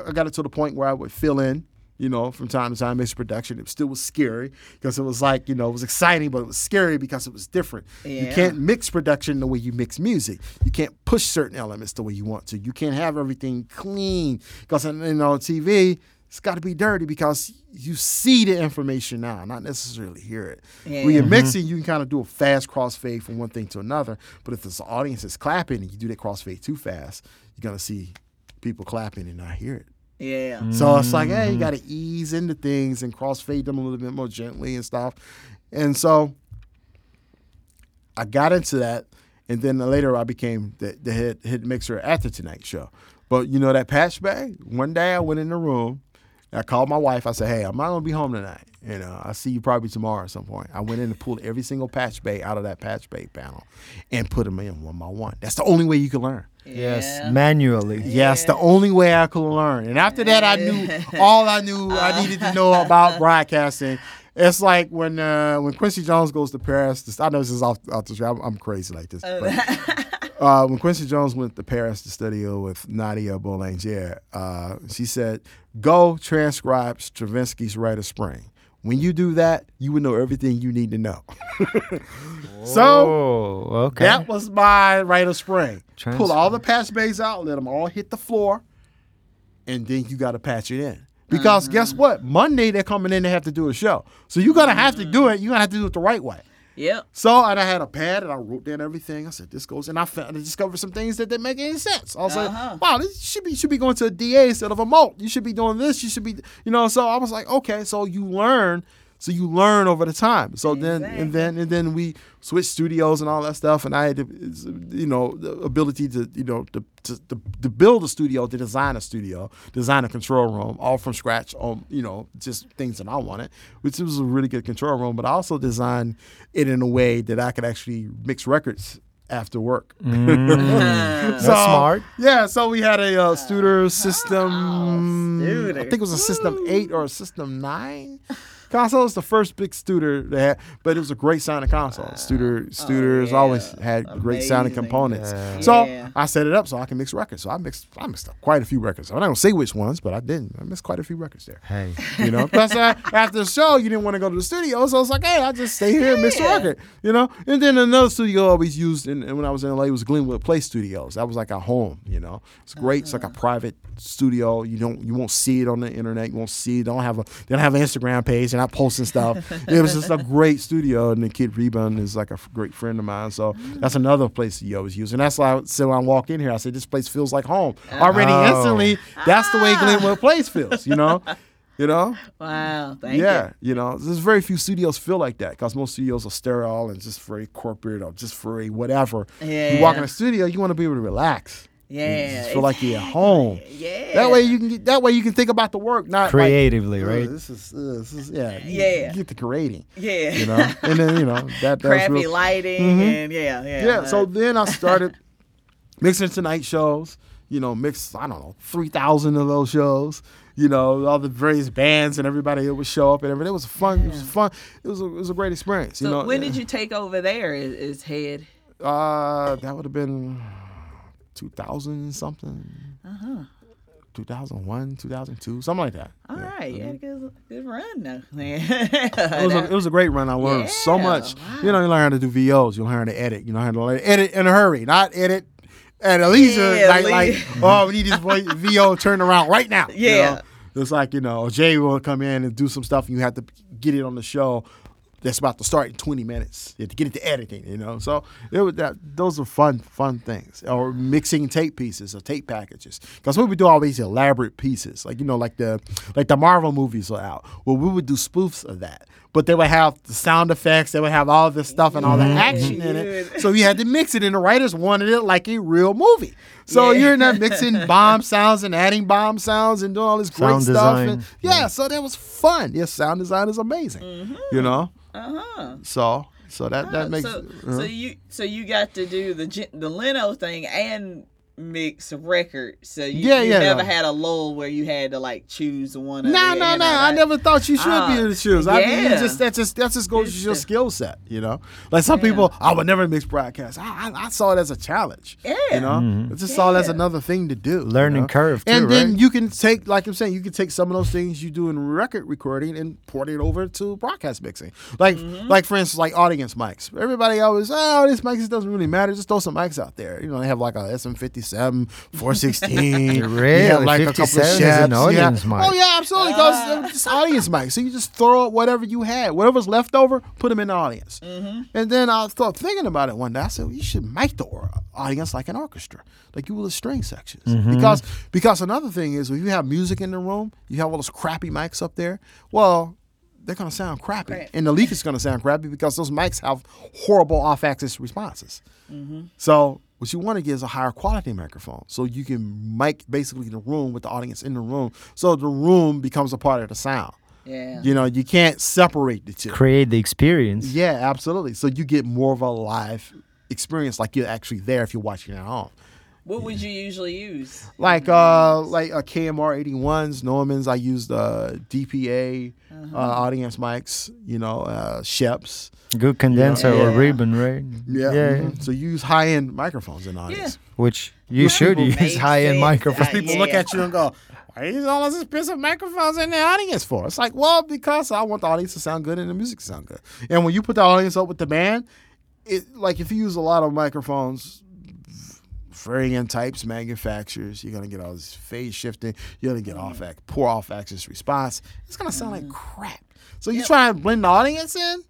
I got it to the point where I would fill in, you know, from time to time, mix production. It still was scary because it was like, you know, it was exciting, but it was scary because it was different. You can't mix production the way you mix music. You can't push certain elements the way you want to. You can't have everything clean because, you know, on TV. It's got to be dirty because you see the information now, not necessarily hear it. When you're Yeah. mixing, you can kind of do a fast crossfade from one thing to another. But if this audience is clapping and you do that crossfade too fast, you're gonna see people clapping and not hear it. Yeah. So it's like, hey, you mm-hmm. got to ease into things and crossfade them a little bit more gently and stuff. And so I got into that, and then later I became the, the head head mixer at the Tonight Show. But you know that patch bay. One day I went in the room. I called my wife. I said, "Hey, I'm not gonna be home tonight. You know, I'll see you probably tomorrow at some point." I went in and pulled every single patch bay out of that patch bay panel, and put them in one by one. That's the only way you can learn. Yes, Yeah. manually. Yes, the only way I could learn. And after that, I knew all I knew I needed to know about broadcasting. It's like when uh, when Quincy Jones goes to Paris. I know this is off, off the track. I'm, I'm crazy like this. But, uh, when Quincy Jones went to Paris to study with Nadia Boulanger, uh, she said, "Go transcribe Stravinsky's Rite of Spring. When you do that, you will know everything you need to know." so Oh, okay. that was my rite of spring. Trans- Pull all the patch bays out, let them all hit the floor, and then you got to patch it in. Because guess what? Monday they're coming in they have to do a show, so you're gonna have to do it. You're gonna have to do it the right way. Yep. So and I had a pad and I wrote down everything. I said this goes, and I found I discovered some things that didn't make any sense. I was Uh-huh. like, wow, this should be should be going to a DA instead of a mult. You should be doing this. You should be, you know. So I was like, okay, so you learn. So you learn over the time. So then and then and then we switched studios and all that stuff. And I had, the, you know, the ability to, you know, to, to, to, to build a studio, to design a studio, design a control room, all from scratch. On you know, just things that I wanted, which was a really good control room. But I also designed it in a way that I could actually mix records after work. That's smart. Yeah, so we had a uh, Studer system. Studer. I think it was a system eight or a system nine. Console was the first big Studer that had, but it was a great sounding console. Studer Studer's yeah. always had great sounding components. Yeah. So Yeah. I set it up so I can mix records. So I mixed I mixed up quite a few records. I'm not gonna say which ones, but I didn't. I mixed quite a few records there. Hey. You know, plus uh, after the show, you didn't want to go to the studio, so I was like, hey, I'll just stay here and mix the Yeah. record. You know, and then another studio I always used, in, and when I was in LA, was Glenwood Place Studios. That was like a home. You know, it's great. It's like a private studio. You don't, you won't see it on the internet. You won't see. It. They don't have a, they don't have an Instagram page. They're posting stuff. it was just a great studio, and the kid Reba is like a f- great friend of mine. So that's another place he always used, and that's why I said when I walk in here, I said this place feels like home. Oh. Already Oh. instantly, that's the way ah. Glenwood Place feels. You know. You know, Wow. Thank yeah, you know, there's very few studios feel like that because most studios are sterile and just very corporate or just very whatever. Yeah. You walk in a studio, you want to be able to relax. You. You Yeah. just feel like you're at home. Yeah. That way you can get, that way you can think about the work, not Creatively, like, right? This is, uh, this is yeah, Yeah. You get the creating, Yeah. you know, and then you know that that's Crappy real, lighting Mhm. and yeah, yeah. yeah. So uh, then I started mixing tonight shows. You know, mix I don't know three thousand of those shows. You know, all the various bands and everybody that would show up and everything. It was fun. It was fun. It was a, it was a great experience. so you know, when did you take over there as, as head? Uh, that would have been two thousand something. Uh-huh. 2001, 2002, something like that. All Yeah. right, you good, good run though, man. It was, a, it was a great run. I learned so much. wow. You know, you learn how to do VOs. You learn how to edit. You know how to edit in a hurry, not edit at a leisure. Yeah, like, like, oh, we need this VO turned around right now. you Yeah. know? It's like, you know, Jay will come in and do some stuff and you have to get it on the show that's about to start in 20 minutes. You have to get it to editing, you know. So it was that those are fun, fun things. Or mixing tape pieces or tape packages. Because we would do all these elaborate pieces. Like, you know, like the like the Marvel movies are out. Well, we would do spoofs of that. But they would have the sound effects, they would have all this stuff and all the mm-hmm. action in it. Mm-hmm. So you had to mix it, and the writers wanted it like a real movie. So Yeah. you're in there mixing bomb sounds and adding bomb sounds and doing all this great Sound stuff. And yeah, so that was fun. Yeah, sound design is amazing. You know? uh-huh. So so that that Oh, makes so, uh-huh. so you so you got to do the the Leno thing and mix records. So you, Yeah, you yeah, never yeah. had a lull where you had to like choose one. No, of no, no. I never thought you should Ah, be able to choose. I mean, yeah. just that just that just goes It's to your skill set, you know. Like some Yeah. people, I would never mix broadcasts. I, I, I saw it as a challenge. Yeah. You know, Mhm. I just saw it as another thing to do. you Learning know? curve, too, And then right? you can take, like I'm saying, you can take some of those things you do in record recording and port it over to broadcast mixing. Like, Mm-hmm. like for instance, like audience mics. Everybody always, oh, this mics it doesn't really matter. Just throw some mics out there. You know, they have like a SM57, 416. You Really? have like a couple of 57 is an Schoeps. Yeah. mic? Oh yeah, absolutely. Because it's audience mic. So you just throw up whatever you had, whatever's left over, put them in the audience. Mm-hmm. And then I started thinking about it one day. I said, well, you should mic the audience like an orchestra, like you will the string sections. Mm-hmm. Because because another thing is, if you have music in the room, you have all those crappy mics up there. Well. They're gonna sound crappy, Right. and the leak is gonna sound crappy because those mics have horrible off-axis responses. Mm-hmm. So what you want to get is a higher quality microphone, so you can mic basically the room with the audience in the room, so the room becomes a part of the sound. Yeah. You know, you can't separate the two. Create the experience. Yeah, absolutely. So you get more of a live experience, like you're actually there if you're watching at home. What would you usually use? Like uh, like a KMR 81s, Neumanns. I used uh, DPA uh, audience mics. You know, uh, Schoeps. Good condenser or Yeah. ribbon, right? Yeah. yeah. mhm. So you use high end microphones in audience. Which you should use high-end sense. microphones. Uh, people Yeah. look at you and go, "Why are you all those expensive microphones in the audience for?" It's like, well, because I want the audience to sound good and the music to sound good. And when you put the audience up with the band, it like if you use a lot of microphones, varying types, manufacturers, you're gonna get all this phase shifting. You're gonna get off act, poor off axis response. It's gonna sound like crap. So you try and blend the audience in.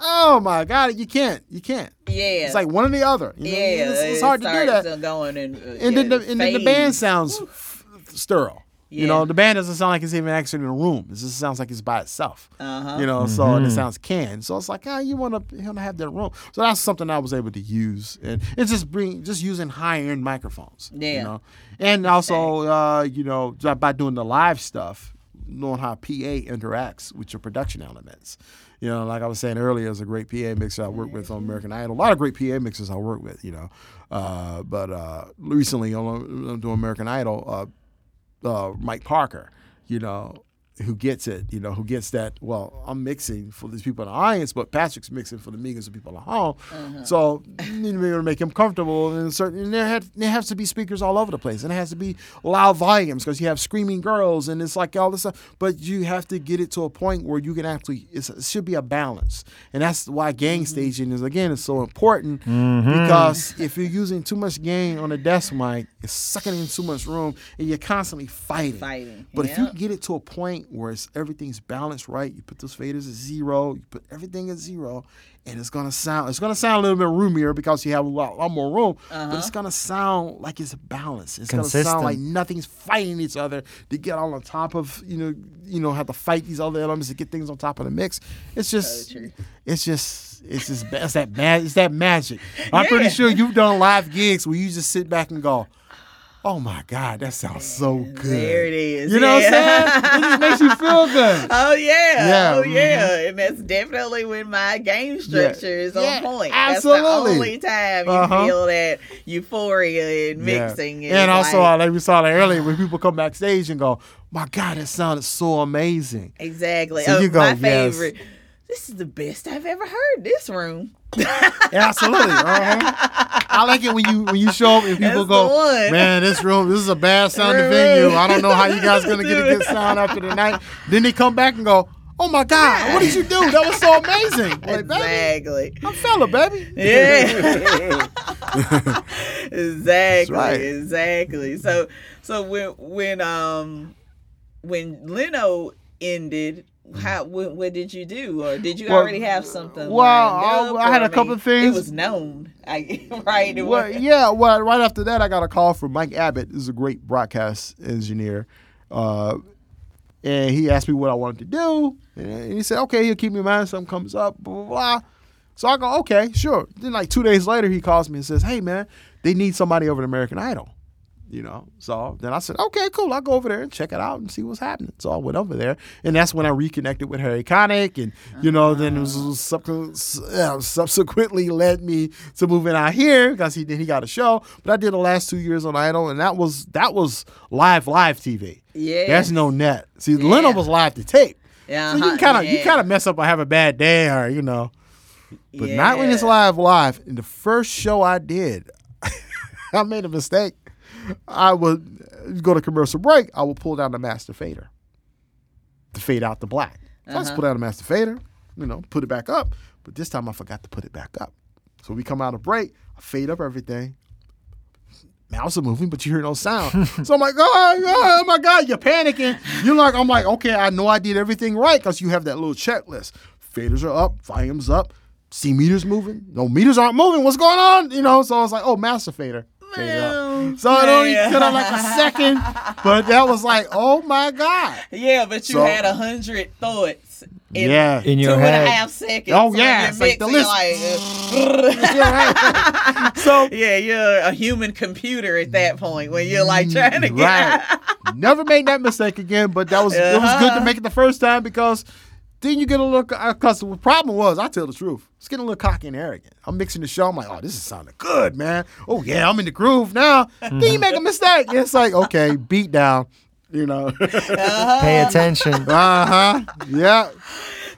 Oh my God, you can't. You can't. Yeah. It's like one or the other. You know, yeah. it's, it's it hard to do that Going and, uh, and then the, and then the band sounds f- sterile. You know, the band doesn't sound like it's even actually in a room. It just sounds like it's by itself. Uh-huh. You know, so and it sounds canned. So it's like, ah, you want to you want to have that room. So that's something I was able to use, and it's just bring just using high end microphones. You Yeah. know, and also uh, you know by- by doing the live stuff, knowing how PA interacts with your production elements. You know, like I was saying earlier, there's a great PA mixer I work with on American Idol. A lot of great PA mixers I work with, you know. Uh, but uh, recently on, on doing American Idol, uh, uh, Mike Parker, you know, who gets it, you know, who gets that. Well, I'm mixing for these people in the audience, but Patrick's mixing for the millions of people at home. Uh-huh. So you need to be able to make him comfortable. And certain, and there, had, there has to be speakers all over the place, and it has to be loud volumes because you have screaming girls, and it's like all this stuff. But you have to get it to a point where you can actually. It's, it should be a balance, and that's why gang Mm-hmm. staging is again is so important because if you're using too much gain on a desk mic, it's sucking in too much room, and you're constantly fighting. Fighting, But if you yep. get it to a point where it's, everything's balanced right, you put those faders at zero, you put everything at zero, and it's gonna sound it's gonna sound a little bit roomier because you have a lot, lot more room, but it's uh-huh. gonna sound like it's balanced. It's gonna sound like nothing's fighting each other to get all on top of you know you know have to fight these other elements to get things on top of the mix. It's just true. it's just it's just it's that ma- it's that magic. I'm pretty sure you've done live gigs where you just sit back and go. Oh my God, that sounds so good. There it is. You know yeah. what I'm saying? It just makes you feel good. Oh yeah, Yeah, oh mhm. yeah, and that's definitely when my game structure is on Yeah, point. absolutely. That's the only time you Uh-huh. feel that euphoria and mixing. is And also, like, like we saw that earlier, when people come backstage and go, "My God, that sounded so amazing." exactly. So oh, you go, my yes. favorite. This is the best I've ever heard. This room. Absolutely. Uh-huh. I like it when you when you show up and people That's go, "Man, this room, this is a bad sounding venue. I don't know how you guys gonna get a good sound after the night." Then they come back and go, "Oh my God, what did you do? That was so amazing!" Like, baby, exactly. I'm fella, baby. Yeah. exactly. right. Exactly. So so when when um when Leno ended, how what, what did you do, or did you Well, already have something? well, I- I had a couple mean, of things. It was known, I, right? Well, was- yeah. Well, right after that, I got a call from Mike Abbott, who's a great broadcast engineer, uh, and he asked me what I wanted to do, and he said, "Okay, he'll keep me in mind. if Something comes up, blah blah blah." So I go, "Okay, sure." Then, like two days later, he calls me and says, "Hey, man, they need somebody over at American Idol." You know, so then I said, okay, cool. I'll go over there and check it out and see what's happening. So I went over there, and that's when I reconnected with Harry Connick, and you know, then it was subsequent, uh, subsequently led me to moving out here because he then he got a show. But I did the last two years on Idol, and that was that was live live TV. Yeah. there's no net. See, Leno was live to tape. Yeah, so you uh-huh, kind of you kind of mess up or have a bad day or you know, but not when it's live live. In the first show I did, I made a mistake. I would go to commercial break. I would pull down the master fader to fade out the black. So I Uh-huh. just pull down the master fader, you know, put it back up. But this time I forgot to put it back up. So we come out of break, I fade up everything. Mouse are moving, but you hear no sound. so I'm like, oh, oh my God, you're panicking. You're like, I'm like, okay, I know I did everything right because you have that little checklist. Faders are up, volumes up, see meters moving. No meters aren't moving. What's going on? You know, so I was like, oh, master fader. Fader up. Well, So it only man. took like a second, but that was like, oh my God. Yeah, but you So- had a hundred thoughts. In Yeah. In two your and a head. half seconds. Oh, So yeah, you're it's like the list. like, Yeah. So yeah, you're a human computer at that point when you're like trying to get right. Never made that mistake again, but that was it was good to Uh-huh. make it the first time because then you get a little because the problem was I tell the truth. It's getting a little cocky and arrogant. I'm mixing the show. I'm like, oh, this is sounding good, man. Oh yeah, I'm in the groove now. Then you make a mistake. And It's like, okay, beat down. You know. Pay attention. uh huh. Yeah.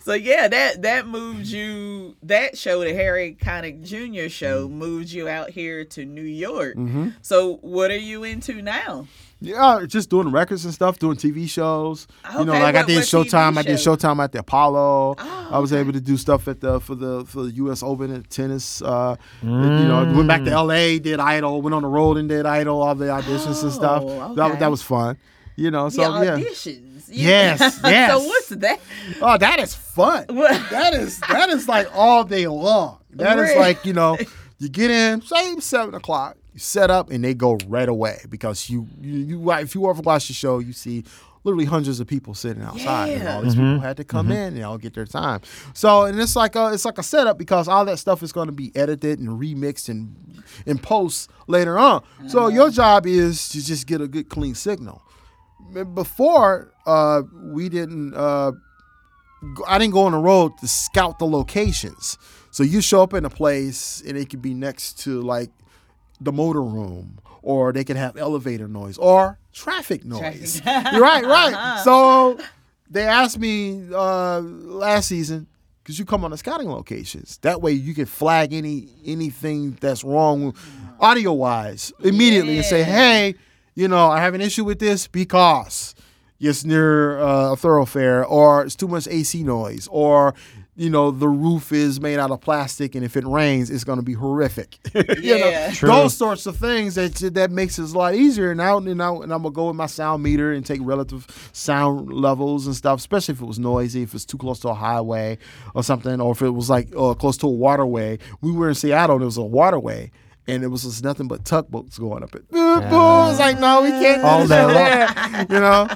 So yeah, that that moved you. That show, the Harry Connick Jr. show, Mm-hmm. moved you out here to New York. So what are you into now? Yeah, just doing records and stuff, doing TV shows. you know, Okay, like I did Showtime. I did? Showtime at the Apollo. Oh, I was able to do stuff at the for the for the U.S. Open at tennis. Uh, You know, went back to L.A. Did Idol. Went on the road and did Idol. All the auditions and stuff. Oh, That that was fun. You know, so yeah, yeah. auditions. Yes, yes. so what's that? Oh, that is fun. That is that is like all day long. That is Really? like you know, you get in say seven o'clock, you set up, and they go right away because you you, you if you ever watch the show, you see literally hundreds of people sitting outside, and all these people had to come in and all get their time. So and it's like a, it's like a setup because all that stuff is going to be edited and remixed and in post later on. So your job is to just get a good clean signal. Before uh, we didn't. Uh, I didn't go on the road to scout the locations. So you show up in a place and it could be next to like the motor room, or they could have elevator noise or traffic noise. right, right. So they asked me uh, last season because you come on the scouting locations. That way you can flag any anything that's wrong audio wise immediately and say, hey, you know, I have an issue with this because it's near uh, a thoroughfare or it's too much AC noise or you know the roof is made out of plastic and if it rains it's going to be horrific you Yeah. know True. those sorts of things that that makes it a lot easier and now and, now, and i'm going to go with my sound meter and take relative sound levels and stuff especially if it was noisy if it's too close to a highway or something or if it was like uh, close to a waterway we were in seattle and it was a waterway and it was just nothing but tugboats going up it. Boop. It's like, no, we can't do All this day over long. there, You know?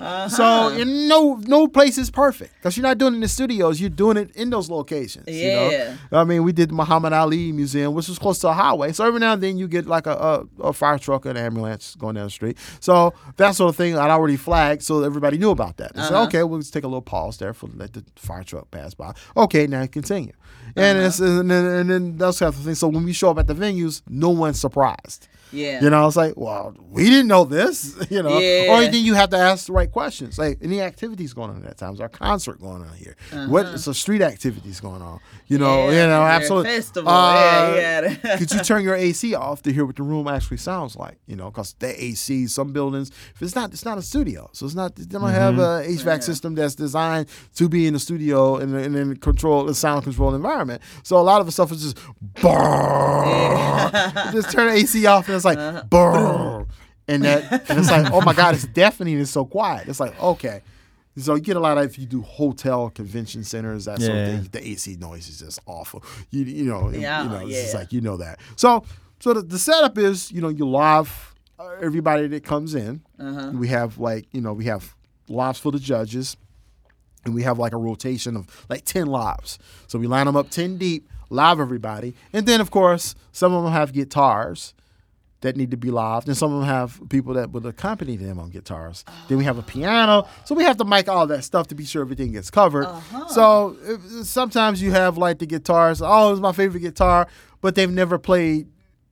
Uh-huh. So and no no place is perfect because you're not doing it in the studios. You're doing it in those locations. You Yeah. know? I mean, we did the Muhammad Ali Museum, which was close to a highway. So every now and then you get like a, a, a fire truck or an ambulance going down the street. So that sort of thing I'd already flagged, so everybody knew about that. They said, uh-huh. okay, we'll just take a little pause there for let the fire truck pass by. Okay, now continue. And, uh-huh. it's, and, then, and then those kinds of things. So when we show up at the venues, no one's surprised. Yeah. You know, I was like, well, we didn't know this, you know. Yeah. Or then you have to ask the right questions. Like, any activities going on at that time? Is a concert going on here? What is the street activities going on? You know, Uh-huh. Yeah, you know, is there a absolutely. festival? Uh, Yeah, yeah. could you turn your AC off to hear what the room actually sounds like? You know, because the AC, some buildings, if it's not, it's not a studio, so it's not. They don't have Mm-hmm. a HVAC system that's designed to be in the studio and and then control the sound control environment. So a lot of the stuff is just, just turn the AC off and it's like, Uh-huh. and that and it's like, oh my god, it's deafening. It's so quiet. It's like okay. So you get a lot of if you do hotel convention centers, that sort of Yeah. thing. The AC noise is just awful. You you know Yeah, you know it's yeah. like you know that. So so the, the setup is you know you live uh, everybody that comes in. Uh-huh. We have like you know we have lives for the judges, and we have like a rotation of like ten lives. So we line them up ten deep, live everybody, and then of course some of them have guitars that need to be live, and some of them have people that would accompany them on guitars. Then we have a piano, so we have to mic all that stuff to be sure everything gets covered. Uh-huh. So if, sometimes you have like the guitars. Oh, it's my favorite guitar, but they've never played.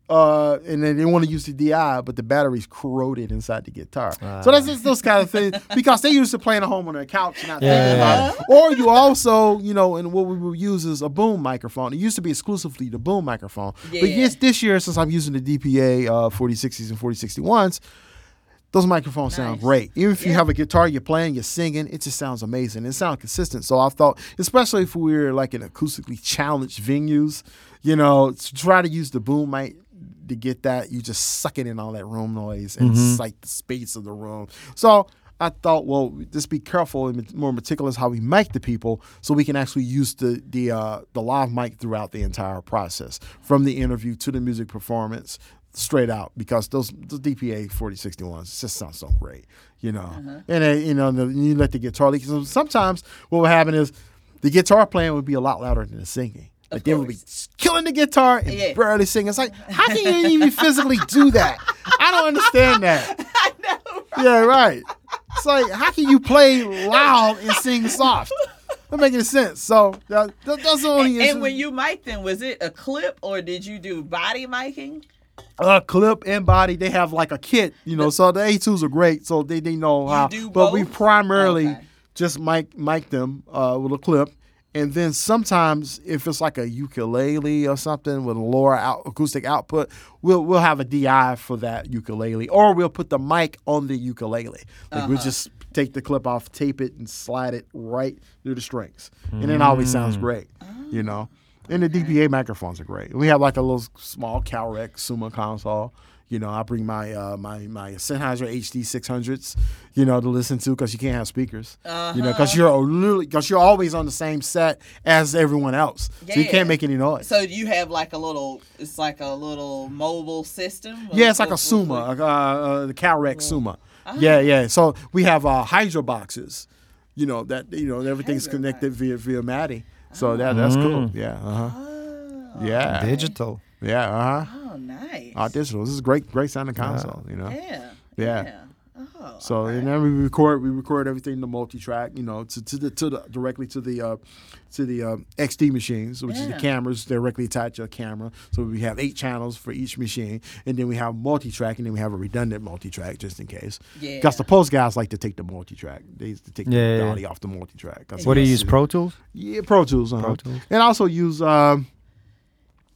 Uh, and didn't want to use the DI, but the battery's corroded inside the guitar. so that's just those kind of things because they used to playing at home on their couch, not thinking Yeah. about it. Or you also, you know, and what we will use is a boom microphone. It used to be exclusively the boom microphone, but Yeah. yes, this year since I'm using the DPA uh, 4060s and 4061s, those microphones sound great. Even if you have a guitar, you're playing, you're singing, it just sounds amazing. It sounds consistent. So I thought, especially if we were like in acoustically challenged venues, you know, to try to use the boom mic to get that, you just suck it in all that room noise and mm-hmm. it's like the space of the room. So I thought, well, just be careful and more meticulous how we mic the people, so we can actually use the the uh, the live mic throughout the entire process, from the interview to the music performance, straight out. Because those the DPA forty sixty ones just sound so great, you know. Uh-huh. And then, you know, the, you let the guitar leak. So sometimes what would happen is the guitar playing would be a lot louder than the singing. Like they would be killing the guitar and Yeah. barely singing. It's like, how can you even physically do that? I don't understand that. I know. Yeah, right. It's like, how can you play loud and sing soft? That make any sense. So that, that, that's the only issue. And when you mic'd them, was it a clip or did you do body miking? uh, clip and body, they have like a kit, you know. So the A2s are great, so they, they know how. do but we primarily Okay. just mic mic them uh, with a clip, and then sometimes if it's like a ukulele or something with a lower out, acoustic output, we'll we'll have a DI for that ukulele, or we'll put the mic on the ukulele. Like we'll uh-huh. just take the clip off, tape it, and slide it right through the strings, and it always sounds mm. great, you know. And the DPA microphones are great. We have like a little small Calrec Summa console. You know, I bring my uh, my my Sennheiser HD 600s, you know, to listen to because you can't have speakers. You know, because you're literally because you're always on the same set as everyone else, so you can't make any noise. So you have like a little, it's like a little mobile system. yeah, it's like a With- Summa, with- uh, uh, the Calrec Summa. Yeah, yeah. So we have uh, Hydra boxes, you know that you know everything's Hydra connected via via MADI. So that that's cool. Yeah, uh huh. Oh, Yeah, Digital. yeah, uh huh. Oh, nice. All digital. This is a great, great sounding console. You know. Yeah. Yeah. Oh, Oh, So okay. and then we record we record everything to multi-track, you know, to, to the to the directly to the uh, to the uh, XD machines, which is the cameras directly attached to a camera. So we have eight channels for each machine, and then we have multi-track, and then we have a redundant multi-track just in case. Yeah. Because the post guys like to take the multi-track. They used to take Yeah, the yeah. audio off the multi-track. 'cause What do you use? Pro Tools? Yeah, Pro Tools. Uh-huh. Pro Tools. And also use um,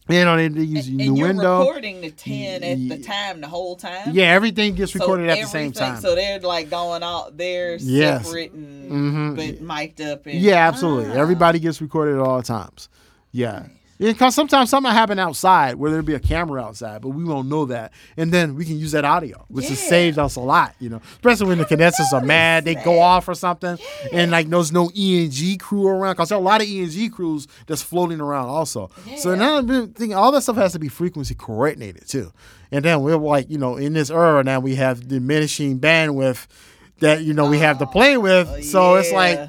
you know they, they use and new you're window. recording the 10 at the time the whole time Yeah, everything gets So recorded at the same time. so they're like going out there Yes. separate and Mhm. but mic'd up and Yeah, absolutely. Ah. Everybody gets recorded at all times. Yeah. Because sometimes something happen outside where there'll be a camera outside, but we won't know that, and then we can use that audio, which has saved us a lot. You know, especially when the condensers are mad, they go off or something, and like there's no ENG crew around. Because there are a lot of ENG crews that's floating around also. So Yeah. now I'm thinking all that stuff has to be frequency coordinated too. And then we're like, you know, in this era now we have diminishing bandwidth that you know we have to ah, play with. so it's like Oh, Yeah.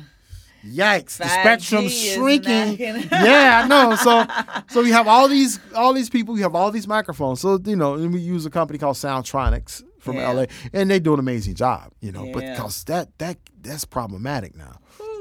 Yikes! The 5G spectrum's is shrinking. yeah, I know. So, so we have all these, all these people. We have all these microphones. So you know, and we use a company called Soundtronics from Yeah. LA, and they do an amazing job. You know, but because that that that's problematic now.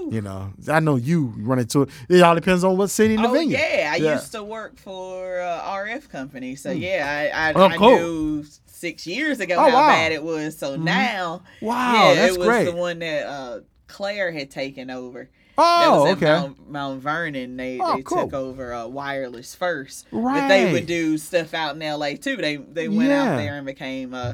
You know, I know you run into it. It all depends on what city in the Oh venue. yeah, I Yeah. used to work for uh, RF company, so yeah, I I, Oh, I cool. knew six years ago Oh, how wow. bad it was. So now, Wow, yeah, that's it was great. the one that uh, Clair had taken over. Oh, that was okay. Mount, Mount Vernon. They Oh, they cool. took over uh, wireless first, right. but they would do stuff out in L.A. too. They they went out there and became uh,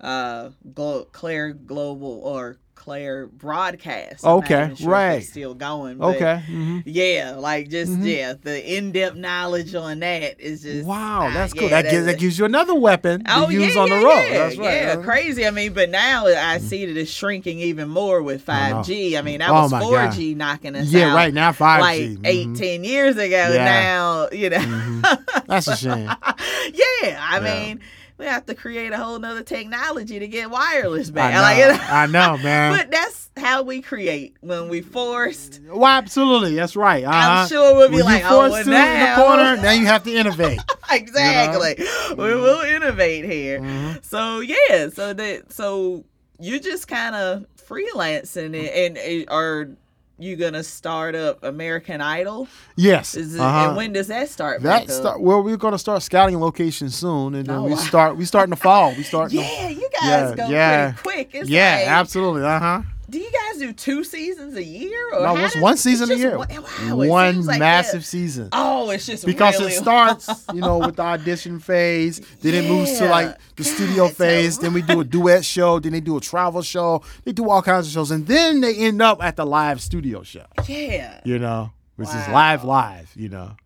uh, Glo- Clair Global or Clair Broadcast. I'm Okay, sure right. still going. Okay. mhm. yeah, like just Mhm. yeah, the in-depth knowledge on that is just Wow, ah, that's cool. yeah, that, gives, that gives you another weapon to Oh use yeah, on the road. Yeah, That's right. yeah, Uh-huh. crazy. I mean, but now I see that it's shrinking even more with five G. I mean, that Oh, was my four God. G knocking us Yeah, out. Yeah, right now 5G. Like eight, mhm. ten years ago. Yeah. Now you know. Mhm. That's a shame. yeah, I Yeah. mean, we have to create a whole nother technology to get wireless I back. know, Like, you know? I know, man. But that's how we create when we forced. Well, absolutely, that's right. Uh-huh. I'm sure we'll be when like, you oh, well, now. the corner, now you have to innovate. exactly. We Mhm. will innovate here. Mhm. So yeah, so that so you just kind of freelancing it, and, and are you gonna start up American Idol? Yes. Is it, uh-huh. And when does that start? that start, well, we're to start scouting locations soon, and then Oh, we wow. start. We start in the fall. We start. in the- Yeah, you guys Yeah, go yeah. pretty quick. It's yeah, like, absolutely. Uh huh. Do you guys do two seasons a year? Or No, it's does- one it's season a year. One, wow, One like massive that- season. Oh, it's just because really it starts, you know, with the audition phase. Then it moves to like the studio God, so phase. Then we do a duet show. Then they do a travel show. They do all kinds of shows, and then they end up at the live studio show. Yeah. You know, which is live, live. You know.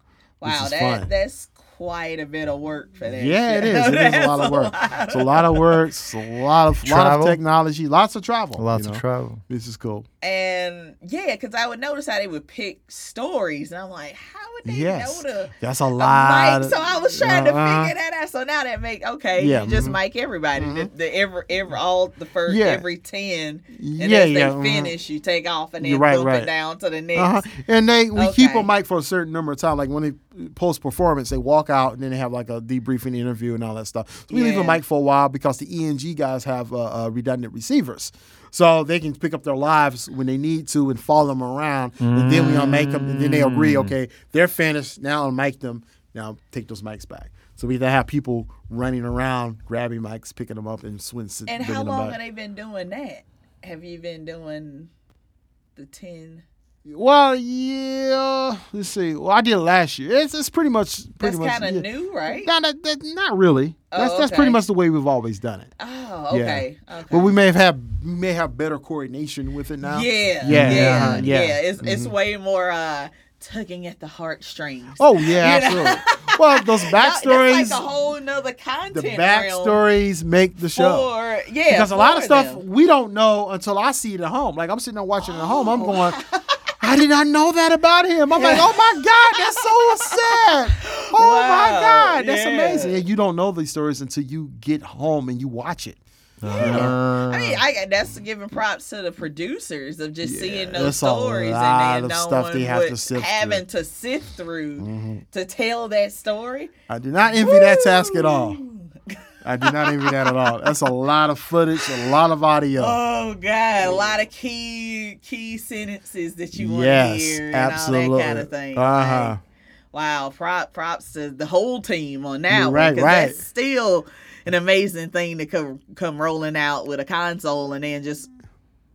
Wow, that fun. that's quite a bit of work for that. Yeah, it show. is. It is a lot of work. lot It's a lot of work. It's a lot of lot of technology. Lots of travel. Lots you of travel. This is cool. And yeah, because I would notice how they would pick stories, and I'm like, how would they Yes, know to that's a lot. mic? So I was trying to Uh-huh. figure that out. So now that make okay, Yeah, you just mhm. mic everybody. The, the every every all the first Yeah. every ten, and Yeah, as yeah. they mhm. finish, you take off and then right, right. it down to the next. Uh-huh. And they we keep a mic for a certain number of time. Like when they post performance, they walk out and then they have like a debriefing interview and all that stuff. So we leave a Yeah. mic for a while because the ENG guys have uh, uh, redundant receivers. So they can pick up their lives when they need to and follow them around. And then we unmic them and then they agree, Mm. okay, they're finished. Now unmic them. Now take those mics back. So we either have people running around, grabbing mics, picking them up, and swing. And how long have they been doing that? Have you been doing the ten? Well, yeah. Let's see. Well, I did it last year. It's, it's pretty much pretty That's much kind of yeah. new, right? No, that, that, not really. Oh, That's that's pretty much the way we've always done it. Oh, Yeah. okay. Okay. But we may have had may have better coordination with it now. Yeah, Yeah, yeah, uh-huh, yeah. yeah. It's it's way more uh tugging at the heartstrings. Oh yeah, You absolutely. well, those That- That's backstories, like a whole nother content. the realm backstories make the show. For, yeah, because a lot of stuff them. we don't know until I see it at home. Like I'm sitting there watching it at home. I'm going, I did not know that about him. I'm like, oh my God, that's so sad. Oh my God, that's yeah. amazing. And you don't know these stories until you get home and you watch it. Uh, I mean, I that's giving props to the producers of just seeing those that's a stories lot and of then stuff they have to sift having through. to sift through Mm-hmm. to tell that story. I do not envy that task at all. I did not envy that at all. That's a lot of footage, a lot of audio. Oh God, a lot of key key sentences that you want yes, to hear and absolutely. all that kind of thing. Uh huh. Like, wow, prop, props to the whole team on that You're one right, that's still an amazing thing to come come rolling out with a console and then just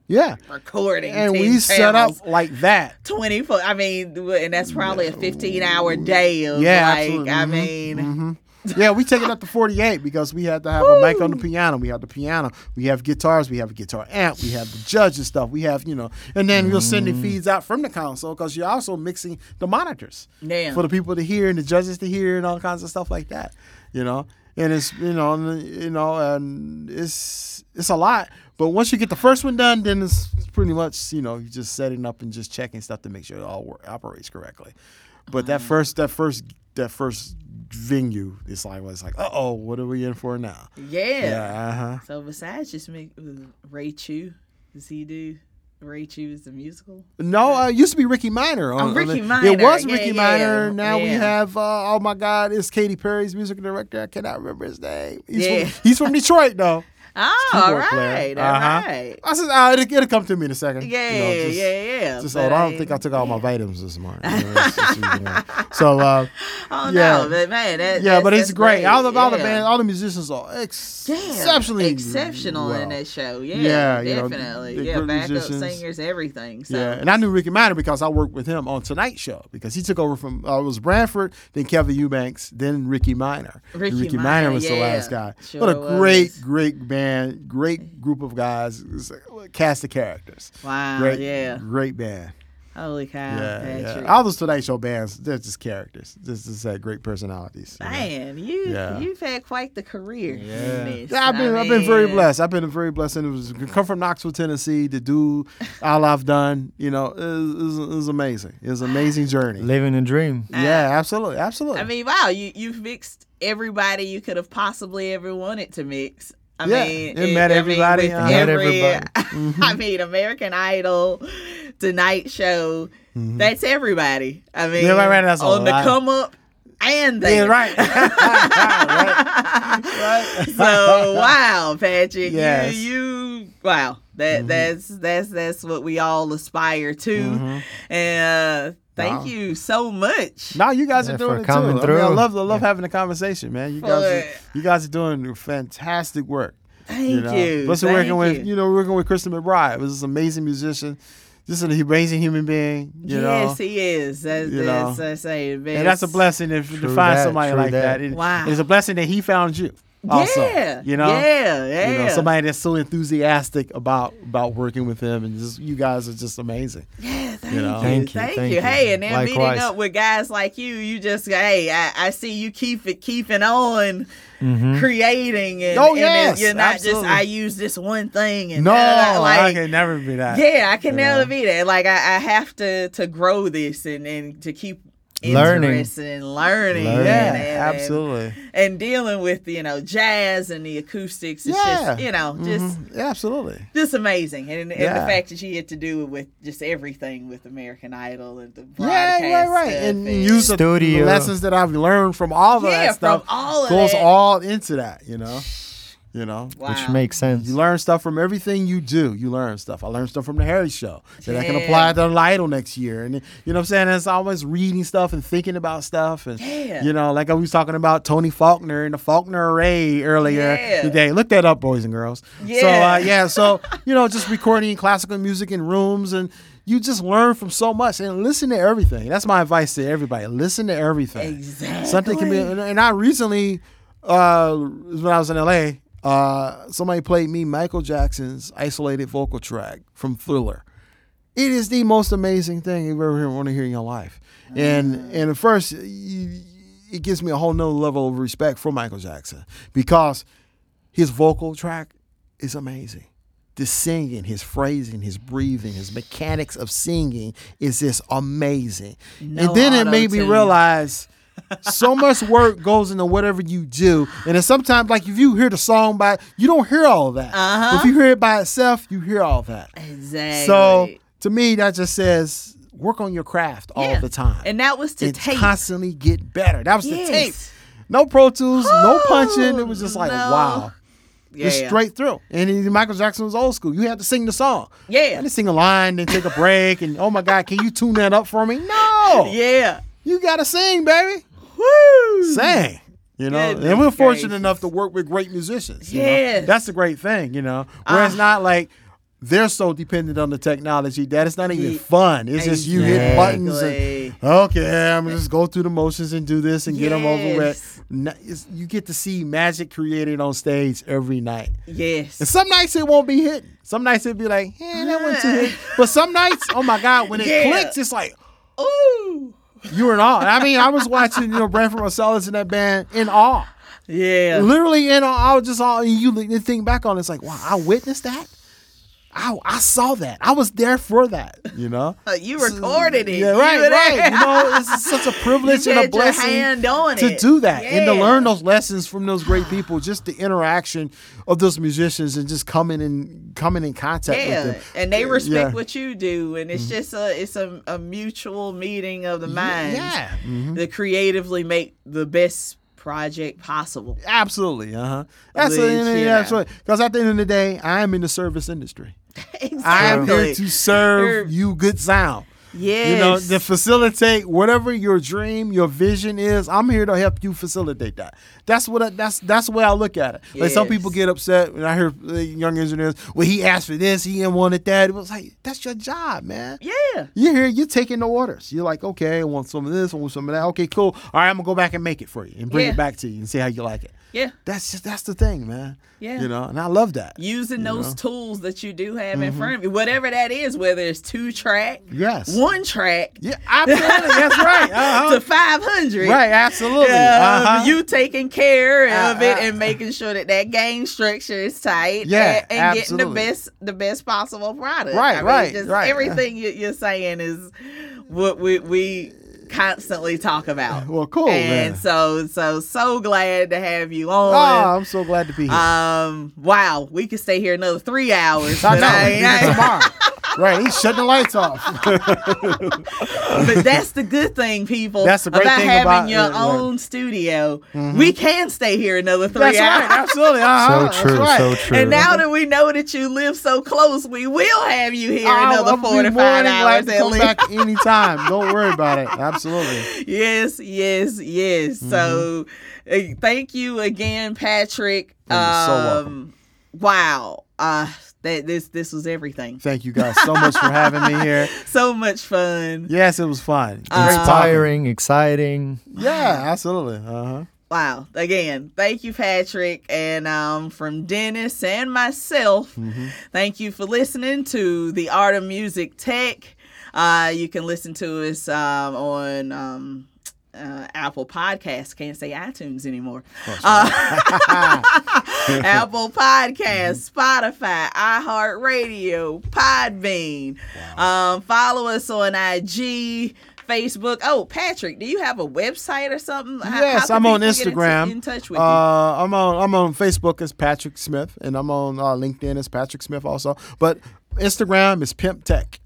Yeah. recording. And we set up like that. 24 I mean and that's probably a 15 hour day of Yeah, like absolutely. I Mhm, mean mhm. Yeah, we take it up to 48 because we had to have a mic on the piano. We have the piano. We have guitars. We have a guitar amp. We have the judge and stuff. We have, you know, and then we'll send the feeds out from the console because you're also mixing the monitors Yeah. for the people to hear and the judges to hear and all kinds of stuff like that, you know. And it's, you know, and, you know, and it's it's a lot. But once you get the first one done, then it's pretty much, you know, you're just setting up and just checking stuff to make sure it all work, operates correctly. But that first, that first, that first venue, it's like, it's like, uh oh, what are we in for now? yeah. Yeah, uh huh. So besides just make Ray Chew, does he do Ray Chew is the musical? No, uh, it used to be Ricky Minor. on- on Oh, Ricky the- Minor. It was Yeah, Ricky yeah, Minor. Now we have, uh, oh my God, it's Katy Perry's music director. I cannot remember his name. He's, Yeah. from, he's from Detroit, though. Oh, all right, all Uh-huh. right. I said, oh, it'll, it'll come to me in a second. Yeah, You know, just- yeah, yeah. Just hold. I don't think I took all my vitamins this morning. You know, it's you know. So, uh, Oh yeah. no, but man, that, yeah, but it's that's great. All the all the yeah. bands, all the musicians are ex- Yeah, exceptionally exceptional in that show. Yeah, Yeah, know, definitely. the yeah, backup musicians. singers, everything. So. Yeah, and I knew Ricky Minor because I worked with him on Tonight Show because he took over from uh, it was Branford, then Kevin Eubanks, then Ricky Minor. Ricky Ricky Minor, Minor was the last guy. sure what a great, great band, great group of guys, It was a cast of characters. Wow. Great, Yeah. great band. Holy cow, Yeah, Patrick. yeah. All those Tonight Show bands, they're just characters. Just, just had great personalities. you know. Man, you Yeah. you've had quite the career. in Yeah. this. Yeah, I've been I I have been very blessed. I've been very blessed, and it was come from Knoxville, Tennessee, to do all I've done. You know, it was, it was, amazing. It was an amazing journey. Living a dream. Yeah, uh, absolutely, absolutely. I mean, wow, you you've mixed everybody you could have possibly ever wanted to mix. I Yeah, mean, it met I mean, everybody, uh, Met every- everybody. I mean, American Idol, Tonight Show. That's everybody. I mean, Mm-hmm. Yeah, right, right, that's on the lot. come up and yeah, right. right. right. so wow, Patrick, Yes. you you wow. That that's that's that's what we all aspire to. And uh, thank Wow. you so much. No, you guys Yeah, are doing for it too. coming I, mean, I love, I love having a conversation, man. You guys, are, you guys are doing fantastic work. Thank you know, you. Plus, Thank working with you. you know working with Christian McBride, was this amazing musician, just an amazing human being. You yes, know, he is. That's, You that's know. I say, and that's a blessing if, to find that, somebody like that. that. It- Wow. It's a blessing that he found you. Also, yeah, you know, yeah, yeah. you know, somebody that's so enthusiastic about about working with him, and just you guys are just amazing. Yeah, thank You you. know. Thank you, Thank thank you. you. Hey, and then meeting up with guys like you, you just hey, I, I see you keep it keeping on Mm-hmm. creating and, Oh, and yes, you're not absolutely. just I use this one thing and No, da, da, da, I can never be that. yeah, I can never know. be that. Like I, I have to to grow this and, and to keep Learning. interested and learning. Learning. Yeah, and- and- absolutely. And, dealing with you know jazz and the acoustics. It's Yeah. just you know just Mhm. Yeah, absolutely. just amazing, and, and the fact that you get to do it with just everything with American Idol and the Yeah, broadcast right, right. stuff And use the, the Studio. lessons that I've learned from all of Yeah, that stuff from all of goes that. all into that, you know. You know. wow. Which makes sense. You learn stuff from everything you do. You learn stuff. I learned stuff from the Harry Show that I can apply to Idol next year. And you know what I'm saying? It's always reading stuff and thinking about stuff. And Yeah. you know, like I was talking about Tony Faulkner and the Faulkner Array earlier Yeah. today. Look that up, boys and girls. So Yeah. uh, yeah, so you know, just recording classical music in rooms and you just learn from so much and listen to everything. That's my advice to everybody. Listen to everything. Exactly. Something can be and, and I recently uh when I was in LA, uh somebody played me Michael Jackson's isolated vocal track from Thriller. It is the most amazing thing you've ever want to hear in your life. And and at first you, it gives me a whole nother level of respect for Michael Jackson because his vocal track is amazing. The singing, his phrasing, his breathing, his mechanics of singing is just amazing. No and then it made me realize so much work goes into whatever you do. And then sometimes, like if you hear the song by, you don't hear all of that. Uh-huh. If you hear it by itself, you hear all that. Exactly. So to me, that just says work on your craft all Yeah. the time and that was to and tape. constantly get better. That was Yes. the tape. No Pro Tools, no punching. It was just like, no. wow. Yeah. Just straight through. And Michael Jackson was old school. You had to sing the song. You Yeah. had to sing a line, then take a break, and oh my God, can you tune that up for me? No. Yeah. You gotta sing, baby. Woo. Sing. You know, Goodness and we're fortunate gracious. enough to work with great musicians. you know? That's the great thing, you know. Where it's Ah. not like they're so dependent on the technology that it's not even fun. It's just you hit buttons and okay, I'm gonna just go through the motions and do this and get them over Yes. with. You get to see magic created on stage every night. Yes. And some nights it won't be hitting. Some nights it'll be like, yeah, that one too hit. But some nights, oh my God, when it Yeah. clicks, it's like Ooh. You're in awe. I mean, I was watching, you know, Branford Marsalis and that band in awe. Yeah. Literally in awe. I was just all and you you think back on it, it's like, wow, I witnessed that. I, I saw that. I was there for that, you know? Uh, you recorded it. Yeah, right, were right. You know, it's such a privilege You and a blessing to it. do that and to learn those lessons from those great people. Just the interaction of those musicians and just coming in coming in contact Yeah, with them. and they respect Yeah. Mm-hmm. what you do, and it's just a it's a, a mutual meeting of the minds Yeah, mhm. that creatively make the best project possible. absolutely. Uh huh. That's Which, you That's right. Because at the end of the day, I am in the service industry. Exactly. I am here to serve you good sound. Yes. You know, to facilitate whatever your dream, your vision is. I'm here to help you facilitate that. That's what I, that's that's the way I look at it. Like some people get upset when I hear uh, young engineers. Well, he asked for this, he didn't wanted that. It was like that's your job, man. yeah. You're here, you're taking the orders. You're like, okay, I want some of this, I want some of that. Okay, cool. All right, I'm gonna go back and make it for you and bring Yeah. it back to you and see how you like it. Yeah. That's just that's the thing, man. Yeah. You know, and I love that. Using those tools that you do have Mm-hmm. in front of you, whatever that is, whether it's two track, Yes. One track, Yeah, absolutely. that's right. Uh-huh. to 500. Right, absolutely. Uh, Uh-huh. You taking care of Uh, it uh, and making sure that that game structure is tight. Yeah, and, and getting the best, the best possible product. Right, I mean, right, just right. Everything you, you're saying is what we we constantly talk about. Well, cool, And man. so so so glad to have you on. Oh. I'm so glad to be here. Um, wow, we could stay here another three hours. I know. I- I- tomorrow. right, he's shutting the lights off. but that's the good thing, people. That's the great about thing having about- your yeah, yeah. own studio. We can stay here another three That's hours. right, absolutely. Uh-huh. So true, That's right. so true. And now that we know that you live so close, we will have you here I'll- another I'll be four to five hours to at come least. back anytime. Don't worry about it. Absolutely. yes, yes, yes. So, uh, thank you again, Patrick. Mm-hmm. So um, welcome. Wow. Uh, that this this was everything. Thank you guys so much for having me here. So much fun. Yes, it was fun. Great. Inspiring, exciting. Yeah, absolutely. Uh-huh. Wow. Again, thank you, Patrick. And um, from Dennis and myself, Mm-hmm. thank you for listening to The Art of Music Tech. Uh, you can listen to us um, on um, uh, Apple Podcasts. Can't say iTunes anymore. Uh, Apple Podcasts, Spotify, iHeartRadio, Podbean. Um, follow us on IG. Facebook. Oh, Patrick, do you have a website or something? How- how Yes, can I'm on get in- Instagram. In, touch with uh, you. I'm on I'm on Facebook as Patrick Smith, and I'm on uh, LinkedIn as Patrick Smith also. But Instagram is Pimp Tech,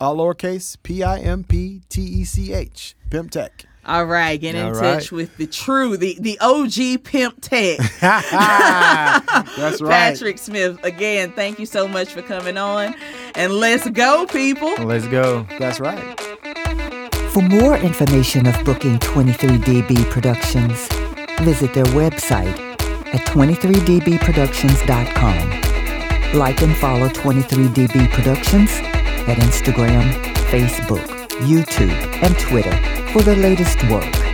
all lowercase P I M P T E C H, Pimp Tech. All right, get in All touch right. with the true, the the OG Pimp Tech. That's right. Patrick Smith. Again, thank you so much for coming on. And let's go, people. Let's go. That's right. For more information of booking 23DB Productions, visit their website at 23dbproductions.com. Like and follow 23DB Productions at Instagram, Facebook, YouTube, and Twitter for the latest work.